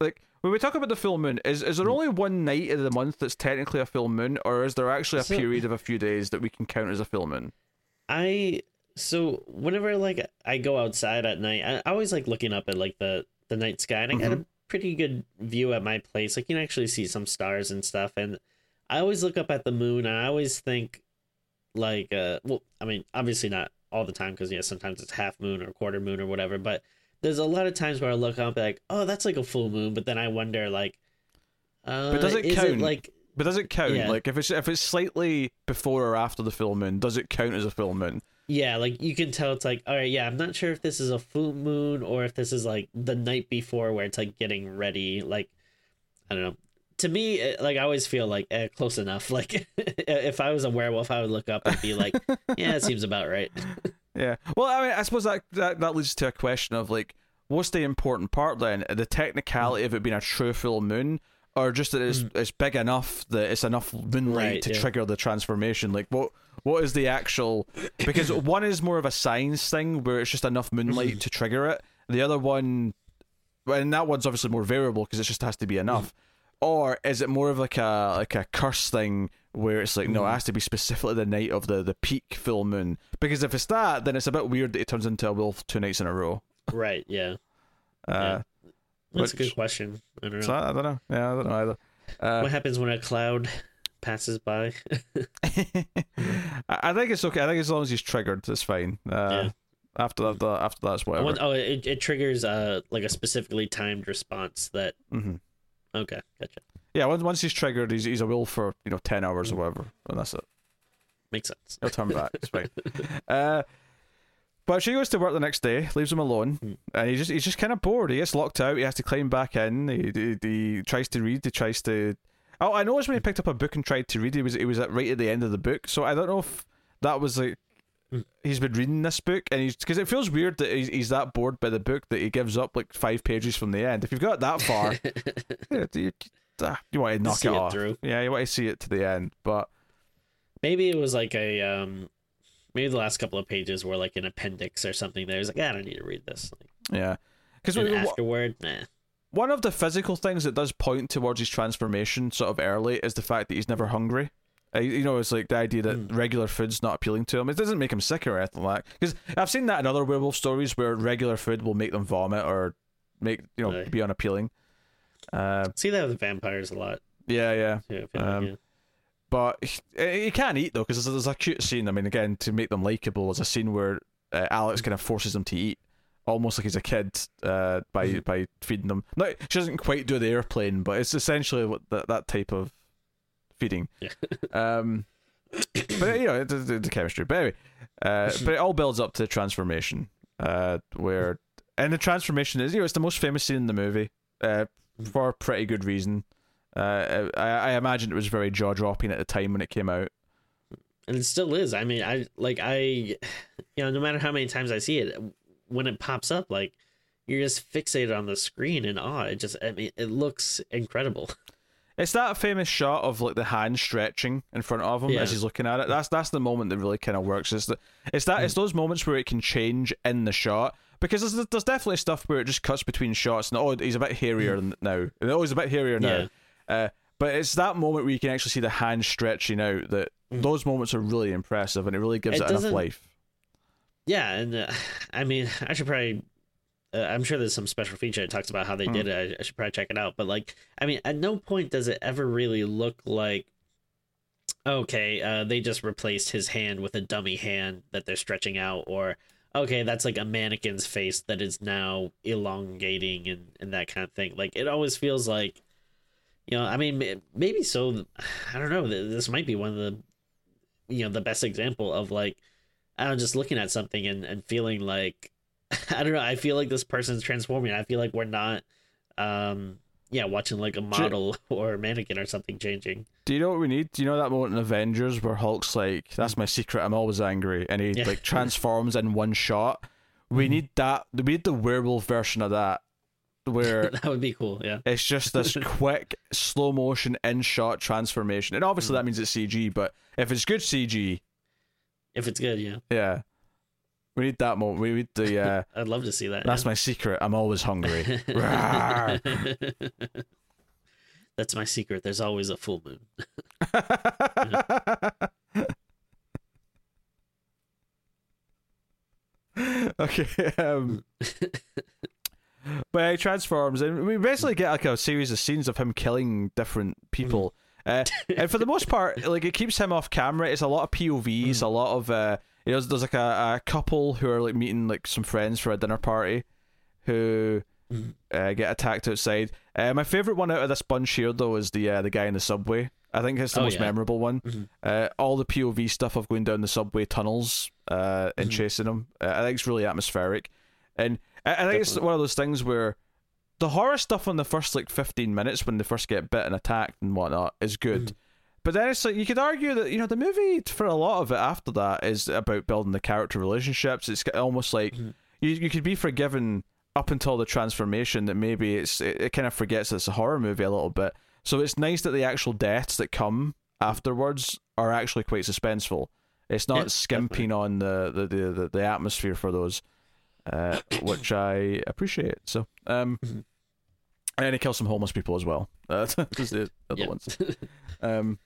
like when we talk about the full moon? Is is there only one night of the month that's technically a full moon, or is there actually a So- period of a few days that we can count as a full moon? I so whenever like I go outside at night, I, I always like looking up at like the the night sky, and I got a pretty good view at my place. Like you can actually see some stars and stuff, and I always look up at the moon, and I always think like uh well, I mean obviously not all the time because yeah sometimes it's half moon or quarter moon or whatever, but there's a lot of times where I look up and be like oh that's like a full moon, but then I wonder like. Uh, does it count? like But does it count? Yeah. Like if it's if it's slightly before or after the full moon, does it count as a full moon? Yeah, like you can tell it's like, all right, yeah, I'm not sure if this is a full moon or if this is like the night before where it's like getting ready. Like, I don't know. To me, it- like I always feel like eh, close enough. Like, if I was a werewolf, I would look up and be like, yeah, it seems about right. Yeah. Well, I mean, I suppose that, that that leads to a question of like, what's the important part then? The technicality mm. of it being a true full moon, or just that it's mm. it's big enough that it's enough moonlight Right, to yeah. trigger the transformation? Like, what what is the actual? Because one is more of a science thing where it's just enough moonlight mm. to trigger it. The other one, and that one's obviously more variable because it just has to be enough. Or is it more of like a like a curse thing where it's like no, it has to be specifically the night of the the peak full moon? Because if it's that, then it's a bit weird that it turns into a wolf two nights in a row. right? Yeah, Uh, that's a good question. I don't know. so I don't know. Yeah, I don't know either. Uh, what happens when a cloud passes by? I I think it's okay. I think as long as he's triggered, it's fine. Uh, Yeah. After that, after that's I whatever. want- oh, it, it triggers uh like a specifically timed response that. hmm Okay, gotcha. Yeah, once once he's triggered, he's he's a wolf for you know ten hours or whatever, and that's it. Makes sense. He'll turn back. It's fine. Uh, but she goes to work the next day, leaves him alone, Hmm. and he just he's just kind of bored. He gets locked out. He has to climb back in. He, he, he tries to read. He tries to. Oh, I noticed when he picked up a book and tried to read, he was he was at right at the end of the book. So I don't know if that was like. He's been reading this book, and he's because it feels weird that he's, he's that bored by the book that he gives up like five pages from the end. If you've got that far, yeah, you, ah, you want to knock it it off. through. Yeah, you want to see it to the end, but. maybe it was like a um maybe the last couple of pages were like an appendix or something There's like, "Ah, I don't need to read this. Like, Yeah, because afterward, nah. one of the physical things that does point towards his transformation sort of early is the fact that he's never hungry. Uh, you know, it's like the idea that Mm. regular food's not appealing to him. It doesn't make him sick or anything like Because I've seen that in other werewolf stories where regular food will make them vomit or make you know be unappealing. Uh, See that with vampires a lot. yeah, yeah. I Um, yeah. But he, he can eat though, because there's, there's a cute scene. I mean, again, to make them likable, there's a scene where uh, Alex kind of forces them to eat, almost like he's a kid, uh, by Mhm. by feeding them. No, she doesn't quite do the airplane, but it's essentially what that that type of feeding. Yeah. um, but you know, the, the, the chemistry. But anyway, uh, but it all builds up to the transformation, uh, where and the transformation is you know it's the most famous scene in the movie, uh, for a pretty good reason. Uh, I, I imagine it was very jaw dropping at the time when it came out. and it still is. I mean, I like I, you know, no matter how many times I see it, when it pops up, like you're just fixated on the screen in awe. It just, I mean, it looks incredible. It's that famous shot of like the hand stretching in front of him Yeah. as he's looking at it. That's that's the moment that really kind of works. It's the, it's that it's those moments where it can change in the shot because there's there's definitely stuff where it just cuts between shots and oh he's a bit hairier n- now and oh he's a bit hairier now. Uh, but it's that moment where you can actually see the hand stretching out that Mm. those moments are really impressive and it really gives It it, enough life. Yeah, and uh, I mean, I should probably. Uh, I'm sure there's some special feature that talks about how they Hmm. did it. I, I should probably check it out. But like, I mean, at no point does it ever really look like, okay, uh, they just replaced his hand with a dummy hand that they're stretching out, or okay, that's like a mannequin's face that is now elongating and and that kind of thing. Like, it always feels like, you know, I mean, maybe so. I don't know. This might be one of the, you know, the best example of like. I don't know, just looking at something and, and feeling like I don't know, I feel like this person's transforming. I feel like we're not um yeah, watching like a model or a mannequin or something changing. Do you know what we need? Do you know that moment in Avengers where Hulk's like, "That's my secret. I'm always angry," and he Yeah. like transforms in one shot. We need that. We need the werewolf version of that, where that would be cool. Yeah. it's just this quick slow motion in shot transformation. And obviously that means it's CG, but if it's good CG, If it's good, yeah. yeah, we need that moment. We need the. Uh, I'd love to see that. That's yeah. my secret. I'm always hungry. That's my secret. There's always a full moon. okay. Um, but he transforms, and we basically get like a series of scenes of him killing different people. Uh, and for the most part, like it keeps him off camera. It's a lot of POVs, a lot of uh, you know, there's like a, a couple who are like meeting like some friends for a dinner party, who uh, get attacked outside. Uh, my favorite one out of this bunch here though is the uh, the guy in the subway. I think it's the Oh, most yeah. memorable one. Mhm. Uh, all the POV stuff of going down the subway tunnels uh, and chasing him. Uh, I think it's really atmospheric, and I, I think it's one of those things where the horror stuff on the first like fifteen minutes when they first get bit and attacked and whatnot is good. But then it's like you could argue that you know the movie for a lot of it after that is about building the character relationships. It's almost like Mhm. you you could be forgiven up until the transformation that maybe it's it, it kind of forgets it's a horror movie a little bit. So it's nice that the actual deaths that come afterwards are actually quite suspenseful. It's not Yeah, skimping on the the, the, the, atmosphere for those, uh, which I appreciate. So um, Mhm. and he kills some homeless people as well. Uh, just the other Yeah. ones. Um,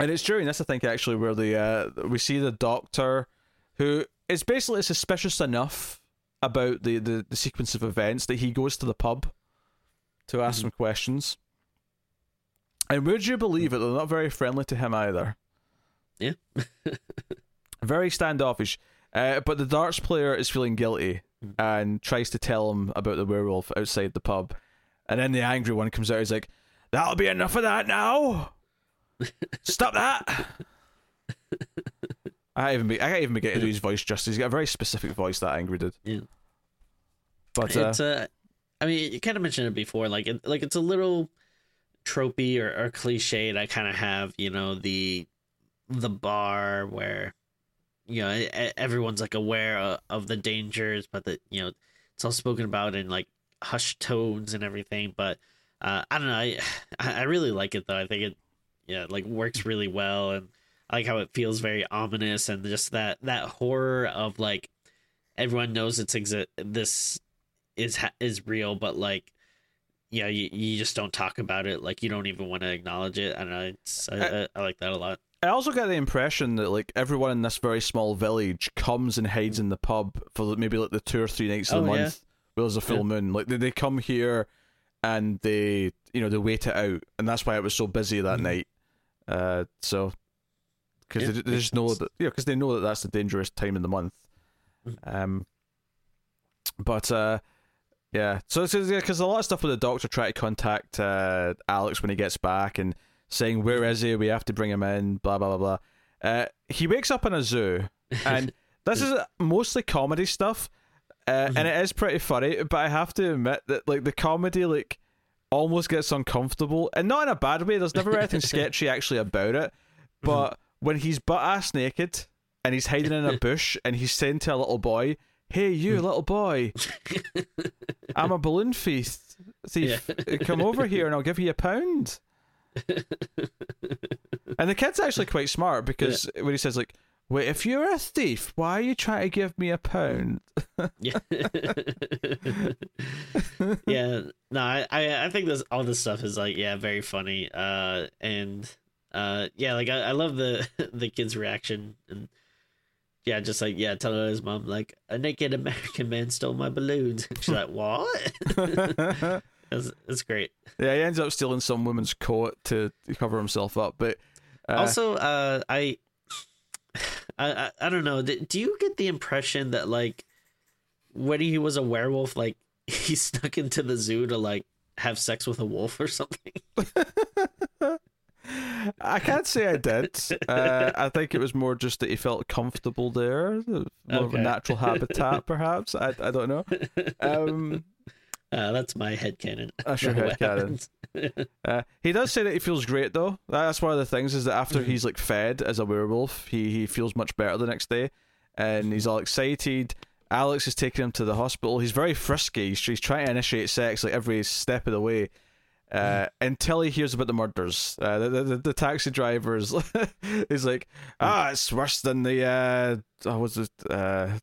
and it's during this, I think, actually, where the uh, we see the doctor, who is basically suspicious enough about the, the, the sequence of events that he goes to the pub to ask Mhm. some questions. And would you believe it? They're not very friendly to him either. Yeah. very standoffish. Uh, but the darts player is feeling guilty Mm. and tries to tell him about the werewolf outside the pub. And then the angry one comes out. He's like, "That'll be enough of that now. Stop that." I can't even be, I can't even begin to do his voice justice. He's got a very specific voice that angry did. Yeah. But uh, it's uh, I mean, you kind of mentioned it before. Like, it, like it's a little tropey or, or cliched. I kind of have, you know, the the bar where you know everyone's like aware of, of the dangers, but that you know it's all spoken about in like hushed tones and everything. But uh, I don't know. I I really like it though. I think it yeah like works really well, and I like how it feels very ominous and just that that horror of like everyone knows it's exi- this is ha- is real, but like yeah, you, you just don't talk about it. Like you don't even want to acknowledge it. I don't know. I, I, I like that a lot. I also get the impression that like everyone in this very small village comes and hides in the pub for maybe like the two or three nights of the Oh, yeah. month. Where there's a full Yeah. moon. Like they, they come here and they you know they wait it out, and that's why it was so busy that Mhm. night. Uh, so because Yeah, they, they just know that yeah, because they know that that's the dangerous time in the month. Mhm. Um, but uh, yeah, so it's because a lot of stuff with the doctor trying to contact uh Alex when he gets back and saying where is he? We have to bring him in. Blah blah blah blah. Uh, he wakes up in a zoo, and this is mostly comedy stuff, uh, and it is pretty funny. But I have to admit that like the comedy like almost gets uncomfortable, and not in a bad way. There's never anything sketchy actually about it, but mm-hmm. when he's butt ass naked and he's hiding in a bush and he's saying to a little boy, "Hey, you mm. little boy, I'm a balloon thief. Thief, come over here and I'll give you a pound." And the kid's actually quite smart because when he says like, "Wait, if you're a thief, why are you trying to give me a pound?" yeah yeah no I, I think this all this stuff is like yeah very funny uh and uh yeah like i, I love the the kid's reaction and yeah just like yeah telling his mom like a naked american man stole my balloons. She's like what? It's, it's great. Yeah, he ends up stealing some woman's coat to to cover himself up, but uh, also uh I, I i i don't know do you get the impression that like when he was a werewolf like he snuck into the zoo to like have sex with a wolf or something I can't say I did. Uh, I think it was more just that he felt comfortable there, more of a natural habitat, perhaps. I I don't know. Um, Uh, that's my headcanon. That's your of what headcanon. Uh, he does say that he feels great though. That's one of the things is that after Mhm. he's like fed as a werewolf, he he feels much better the next day, and he's all excited. Alex is taking him to the hospital. He's very frisky. He's, he's trying to initiate sex like every step of the way. Uh, until he hears about the murders, uh, the, the the taxi drivers, he's like, ah, it's worse than the uh, oh, was it uh,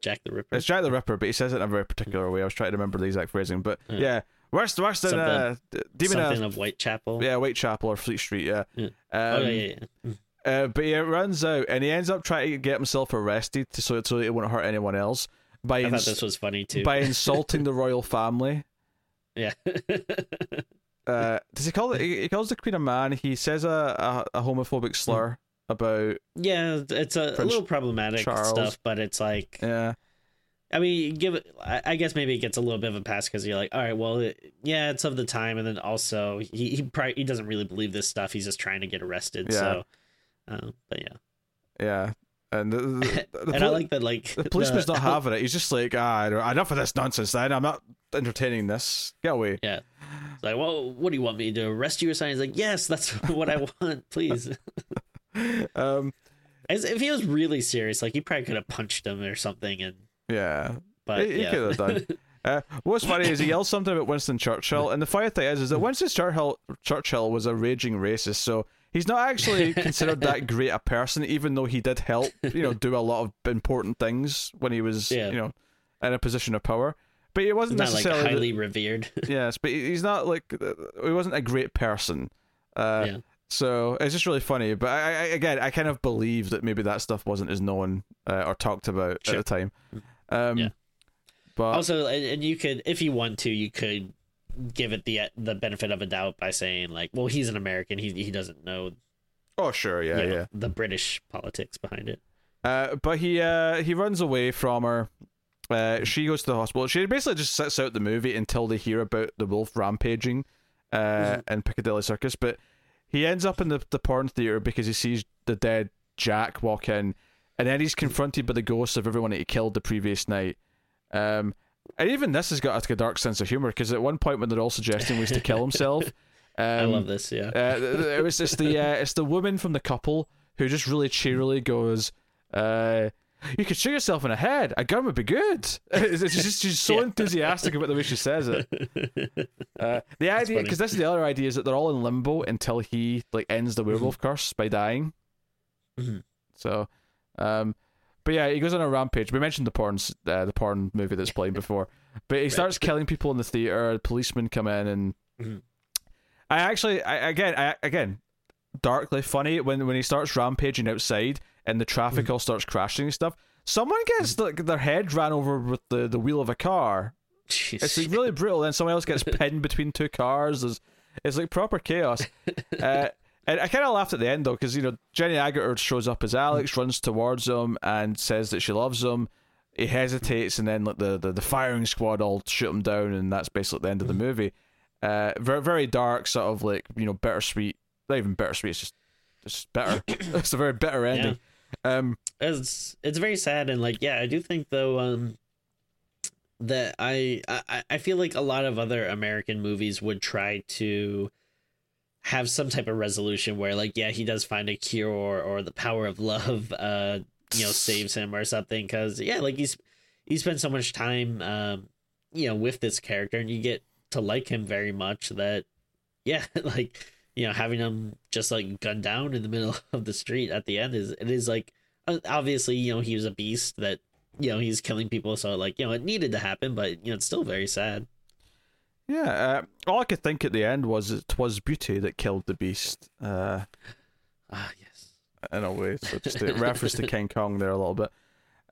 Jack the Ripper. it's Jack the Ripper, but he says it in a very particular way. I was trying to remember the exact phrasing, but Yeah. yeah, worse worse than uh, Demon Something of Whitechapel. yeah, Whitechapel or Fleet Street, yeah. Yeah. Um, oh yeah, yeah. Uh, but he runs out and he ends up trying to get himself arrested to, so, so he won't hurt anyone else by I ins- thought this was funny too. by insulting the royal family. yeah. Uh, does he call it? He he calls the queen a man. He says a, a, a homophobic slur about yeah, it's a, a little problematic Charles. stuff, but it's like yeah I mean, give it. I guess maybe it gets a little bit of a pass because you're like, all right, well, it, yeah, it's of the time, and then also he he probably he doesn't really believe this stuff. He's just trying to get arrested. Yeah. So, um, but yeah, yeah. And the, the, the, and I like that. Like the policeman's not having it. He's just like ah enough of this nonsense. Then I'm not entertaining this. Get away. Yeah. It's like, well, what do you want me to arrest you or something? He's like, yes, that's what I want, please. Um. As if he was really serious, like he probably could have punched him or something, and Yeah. but he, he yeah. could have done. Uh, what's funny is he yells something about Winston Churchill, and the funny thing is, is that Winston Churchill Churchill was a raging racist, so he's not actually considered that great a person, even though he did help, you know, do a lot of important things when he was, Yeah. you know, in a position of power. But he wasn't not like necessarily the- highly revered. yes, but he's not like uh, he wasn't a great person. Uh, Yeah. So it's just really funny. But I, I, again, I kind of believe that maybe that stuff wasn't as known uh, or talked about Sure. at the time. Um, Yeah. But also, and, you could, if you want to, you could give it the the benefit of a doubt by saying like, well, he's an American. He he doesn't know, oh sure, yeah, you know, yeah. the British politics behind it. Uh, but he uh, he runs away from her. Uh, she goes to the hospital. She basically just sits out the movie until they hear about the wolf rampaging uh, Mm-hmm. in Piccadilly Circus. But he ends up in the, the porn theater because he sees the dead Jack walk in, and then he's confronted by the ghosts of everyone that he killed the previous night. Um, and even this has got like, a dark sense of humor because at one point when they're all suggesting ways to kill himself, um, I love this. Yeah. uh, it was it's the uh, it's the woman from the couple who just really cheerily goes, uh, "You could shoot yourself in the head. A gun would be good." It's just she's so Yeah. enthusiastic about the way she says it. Uh, the idea, because this is the other idea, is that they're all in limbo until he like ends the werewolf curse by dying. Mhm. So, um, but yeah, he goes on a rampage. We mentioned the porn, uh, the porn movie that's playing before, but he starts killing people in the theater. Policemen come in, and Mhm. I actually, I, again, I, again, darkly funny when when he starts rampaging outside and the traffic Mm-hmm. all starts crashing and stuff. Someone gets like their head ran over with the, the wheel of a car. Jeez. It's like really brutal. Then someone else gets pinned between two cars. There's, it's like proper chaos. Uh, and I kind of laughed at the end though, because you know Jenny Agutter shows up as Alex, runs towards him, and says that she loves him. He hesitates, and then like the, the, the firing squad all shoot him down, and that's basically the end of the movie. Uh, very very dark, sort of like you know bittersweet. Not even bittersweet. It's just just bitter. it's a very bitter ending. Um, it's it's very sad and like yeah i do think though um that I, I i feel like a lot of other american movies would try to have some type of resolution where like yeah he does find a cure or, or the power of love uh you know saves him or something because yeah like he's he spent so much time um you know with this character and you get to like him very much that yeah like you know having him just like gunned down in the middle of the street at the end is it is like obviously you know he was a beast that you know he's killing people so like you know it needed to happen but you know it's still very sad yeah. Uh, all I could think at the end was it was beauty that killed the beast. Uh, ah yes in a way. So just a reference to King Kong there a little bit.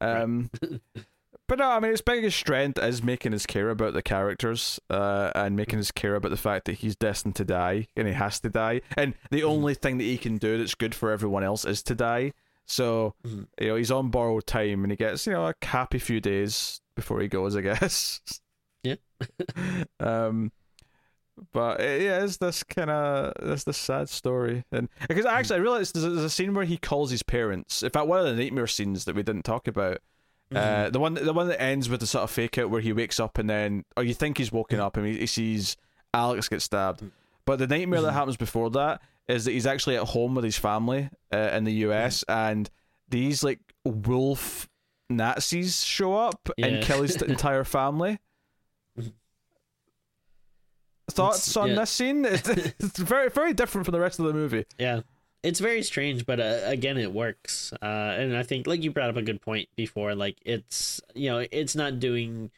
Um, but no, I mean his biggest strength is making us care about the characters, uh, and making us care about the fact that he's destined to die and he has to die, and the only thing that he can do that's good for everyone else is to die. So Mhm. you know he's on borrowed time, and he gets you know a happy few days before he goes, I guess. Yeah. um. But it is this kind of this this sad story, and because actually I realized there's a, there's a scene where he calls his parents. In fact, one of the nightmare scenes that we didn't talk about, Uh, mm-hmm. the one, the one that ends with the sort of fake out where he wakes up and then, or you think he's woken mm. up and he, he sees Alex get stabbed. Mm. But the nightmare that mm-hmm. happens before that is that he's actually at home with his family uh, in the mm. US, and these like wolf Nazis show up and Yeah. kill his entire family. Thoughts on yeah. this scene? It's, it's very, very different from the rest of the movie. Yeah. It's very strange, but uh, again, it works. Uh, and I think, like you brought up a good point before, like it's you know it's not doing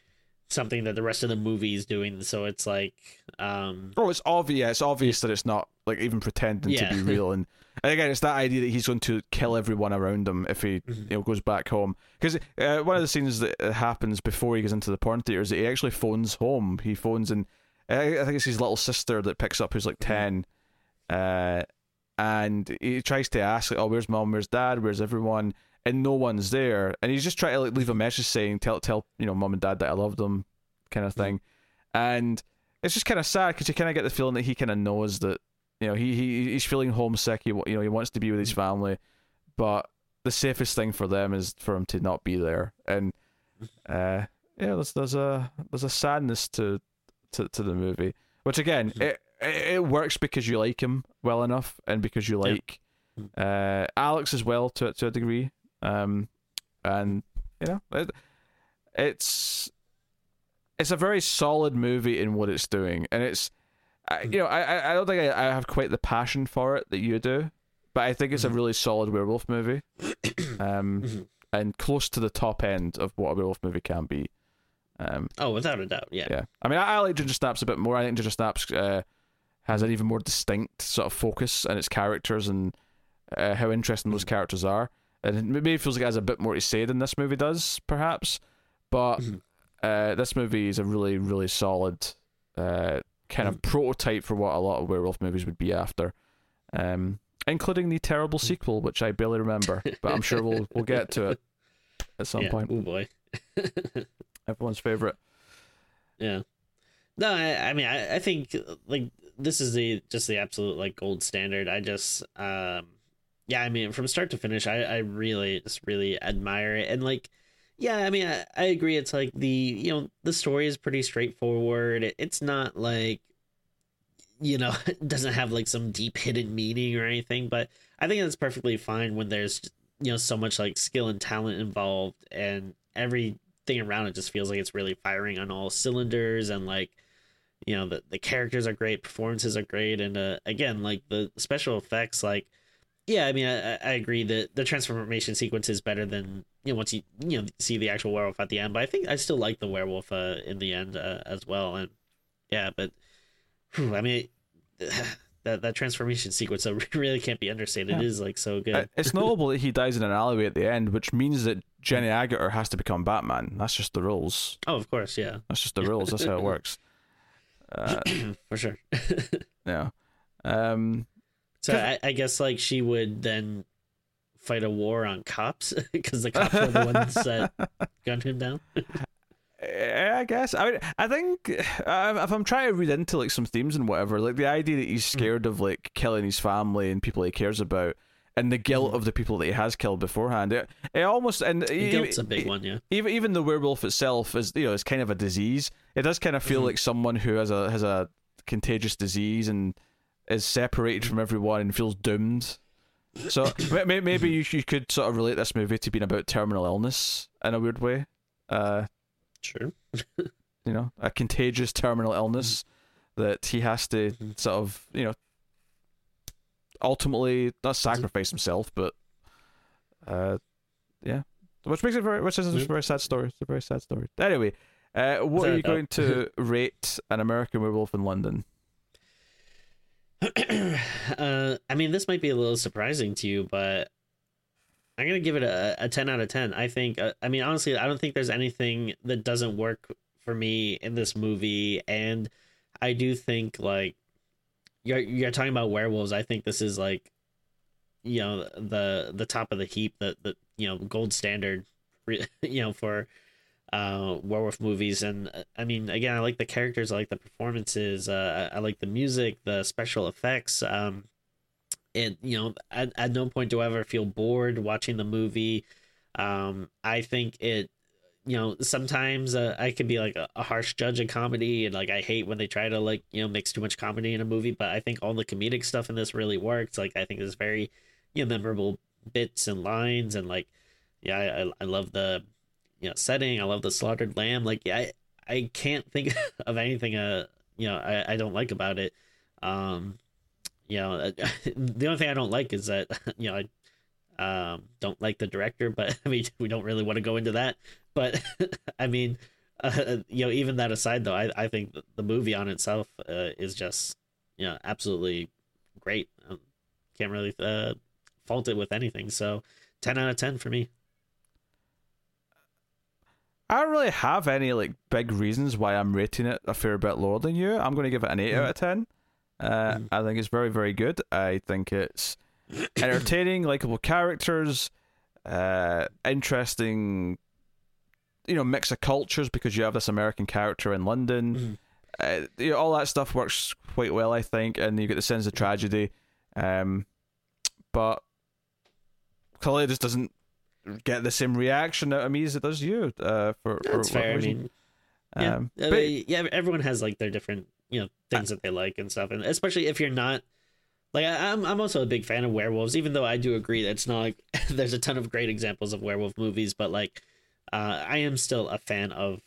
something that the rest of the movie is doing, so it's like, um, Oh, it's obvious. It's obvious that it's not like even pretending Yeah. to be real. And, and again, it's that idea that he's going to kill everyone around him if he Mm-hmm. you know goes back home. Because uh, one of the scenes that uh, happens before he goes into the porn theater is that he actually phones home. He phones and I I think it's his little sister that picks up who's like ten, uh, and he tries to ask like, "Oh, where's mom? Where's dad? Where's everyone?" And no one's there. And he's just trying to like leave a message saying, "Tell tell you know mom and dad that I love them," kind of thing. And it's just kind of sad because you kind of get the feeling that he kind of knows that you know he, he he's feeling homesick. He you know he wants to be with his family, but the safest thing for them is for him to not be there. And uh, yeah, there's there's a there's a sadness to to, to the movie, which again it, it it works because you like him well enough and because you Yeah. like uh, Alex as well to to a degree. Um, and you know it, it's it's a very solid movie in what it's doing, and it's I, you know I I- don't think I, I have quite the passion for it that you do, but I think it's a really solid werewolf movie, um, Mhm. and close to the top end of what a werewolf movie can be. Um, oh, without a doubt, yeah. yeah, I mean I, I like Ginger Snaps a bit more. I think Ginger Snaps uh, has an even more distinct sort of focus and its characters and uh, how interesting those characters are. And it maybe feels like it has a bit more to say than this movie does, perhaps. But Mhm. uh, this movie is a really, really solid uh, kind of prototype for what a lot of werewolf movies would be after, um, including the terrible sequel, which I barely remember, but I'm sure we'll we'll get to it at some yeah. point. Oh boy. Everyone's favorite. Yeah. No, I, I mean, I, I think like this is the just the absolute like gold standard. I just, um, yeah, I mean, from start to finish, I, I really just really admire it, and like, yeah, I mean, I, I agree. It's like the you know the story is pretty straightforward. It, it's not like, you know, it doesn't have like some deep hidden meaning or anything. But I think that's perfectly fine when there's you know so much like skill and talent involved, and everything around it just feels like it's really firing on all cylinders and like you know the, the characters are great performances are great and uh, again like the special effects like yeah i mean I, I agree that the transformation sequence is better than you know once you you know see the actual werewolf at the end but i think i still like the werewolf uh, in the end uh, as well and yeah but whew, i mean that that transformation sequence uh, really can't be understated it Yeah. is like so good Uh, It's notable that he dies in an alleyway at the end, which means that Jenny Agutter has to become Batman. That's just the rules. oh of course yeah That's just the rules. That's how it works. Uh, for sure yeah. Um, So I, I guess like she would then fight a war on cops because the cops are the ones that gunned him down. eh, I guess. I mean, I think uh, if I'm trying to read into like some themes and whatever, like the idea that he's scared of like killing his family and people he cares about, and the guilt of the people that he has killed beforehand, it, it almost and Guilt's a big one, yeah. even even the werewolf itself is you know it's kind of a disease. It does kind of feel like someone who has a has a contagious disease and is separated from everyone and feels doomed. So ma- ma- maybe you you could sort of relate this movie to being about terminal illness in a weird way. Uh, Sure. you know, a contagious terminal illness that he has to Mhm. sort of you know ultimately not sacrifice himself, but uh, yeah, which makes it very, which is a very sad story. It's a very sad story. Anyway, uh, what are you going to rate an American Werewolf in London? uh, I mean, this might be a little surprising to you, but I'm gonna give it a, a 10 out of 10. I think. Uh, I mean, honestly, I don't think there's anything that doesn't work for me in this movie, and I do think like you're you're talking about werewolves. I think this is like you know the the top of the heap, the the you know gold standard, you know for uh werewolf movies. And uh, i mean again i like the characters i like the performances uh i like the music the special effects. Um it you know at, at no point do i ever feel bored watching the movie. Um i think it you know sometimes uh, I can be like a, a harsh judge of comedy and like I hate when they try to like you know mix too much comedy in a movie, but I think all the comedic stuff in this really works. Like I think there's very you know memorable bits and lines and like yeah I I love the you know setting. I love the slaughtered lamb. Like I I can't think of anything uh you know I I don't like about it. Um, you know the only thing I don't like is that you know I um, don't like the director, but I mean, we don't really want to go into that. But I mean, uh, you know, even that aside, though, I, I think the movie on itself uh, is just, you know, absolutely great. Um, can't really uh, fault it with anything. So, 10 out of 10 for me. I don't really have any like big reasons why I'm rating it a fair bit lower than you. I'm going to give it an 8 mm. out of 10. Uh, mm. I think it's very, very good. I think it's entertaining, likable characters, uh, interesting, you know, mix of cultures because you have this American character in London. Mm-hmm. Uh, you know, all that stuff works quite well, I think, and you get the sense of tragedy. Um, but clearly, this doesn't get the same reaction out of me as it does you. Uh, for that's for fair. I mean, yeah, um, uh, but, yeah, everyone has like their different you know things that they like and stuff, and especially if you're not like I, am I'm also a big fan of werewolves, even though I do agree that it's not like there's a ton of great examples of werewolf movies, but like uh, I am still a fan of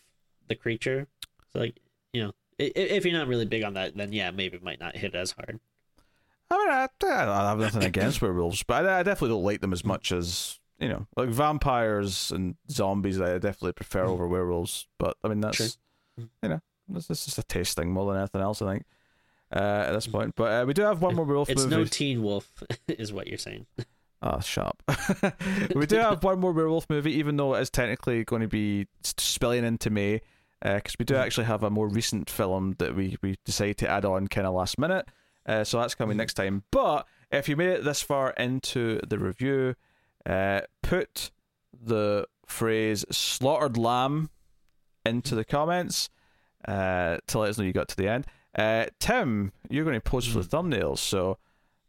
the creature. So like you know, if, if you're not really big on that, then yeah, maybe it might not hit as hard. I mean, I, I have nothing against werewolves, but I, I, definitely don't like them as much as you know, like vampires and zombies. I definitely prefer over werewolves, but I mean that's sure. you know, this, is a taste thing more than anything else. I think uh, at this point. But uh, we do have one more werewolf it's movie. no Teen Wolf, is what you're saying. Oh, sharp. we do have one more werewolf movie, even though it is technically going to be spilling into May, because uh, we do actually have a more recent film that we, we decided to add on kind of last minute. Uh, so that's coming next time. But if you made it this far into the review, uh, put the phrase slaughtered lamb into the comments uh, to let us know you got to the end. Uh, Tim, you're going to pose for the hmm. thumbnails, so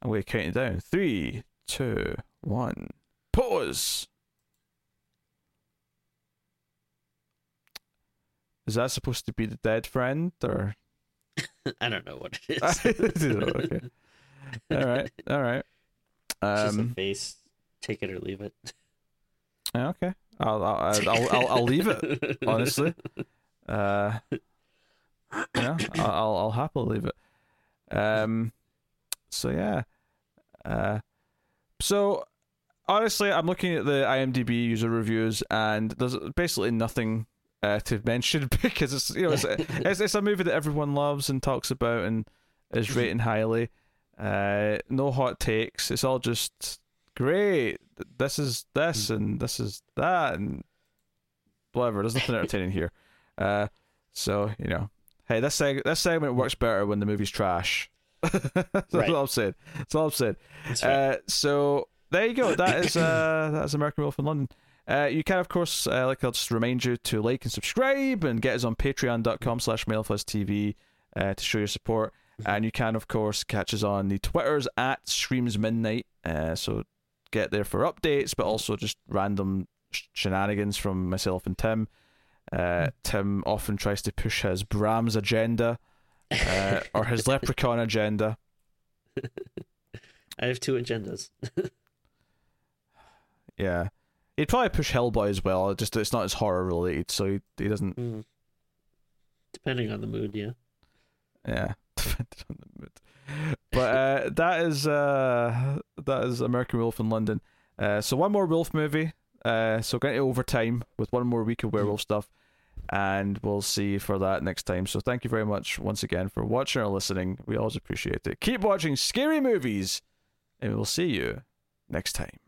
I'm going to count it down. Three, two, one, pause. Is that supposed to be the dead friend, or? I don't know what it is. okay. All right. All right. Um, Just a face. Take it or leave it. Okay. I'll I'll I'll, I'll, I'll leave it. Honestly. Uh, yeah, I'll I'll happily leave it. Um, so yeah, uh, so honestly, I'm looking at the IMDb user reviews, and there's basically nothing uh, to mention because it's you know it's, it's, it's a movie that everyone loves and talks about and is rating highly. Uh, no hot takes. It's all just great. This is this mm. and this is that and whatever. There's nothing entertaining here. Uh, so you know, Hey, this seg- this segment works better when the movie's trash. That's right. all I'm saying. That's all I'm saying. Uh, so there you go. That is uh, that is American Wolf in London. Uh, you can, of course, uh, like I'll just remind you to like and subscribe and get us on patreon.com slash mailfuzztv uh, to show your support. Mm-hmm. And you can, of course, catch us on the Twitters at Screams Midnight. Uh, so get there for updates, but also just random sh- shenanigans from myself and Tim. Uh, Tim often tries to push his Brahms agenda uh, or his leprechaun agenda. I have two agendas. yeah, he'd probably push Hellboy as well. Just it's not as horror related, so he he doesn't. Mm. Depending on the mood, yeah. Yeah, depending on the mood. But uh, that is uh, that is American Wolf in London. Uh, so one more Wolf movie uh, so getting overtime with one more week of werewolf stuff, and we'll see you for that next time. So thank you very much once again for watching or listening. We always appreciate it. Keep watching scary movies, and we'll see you next time.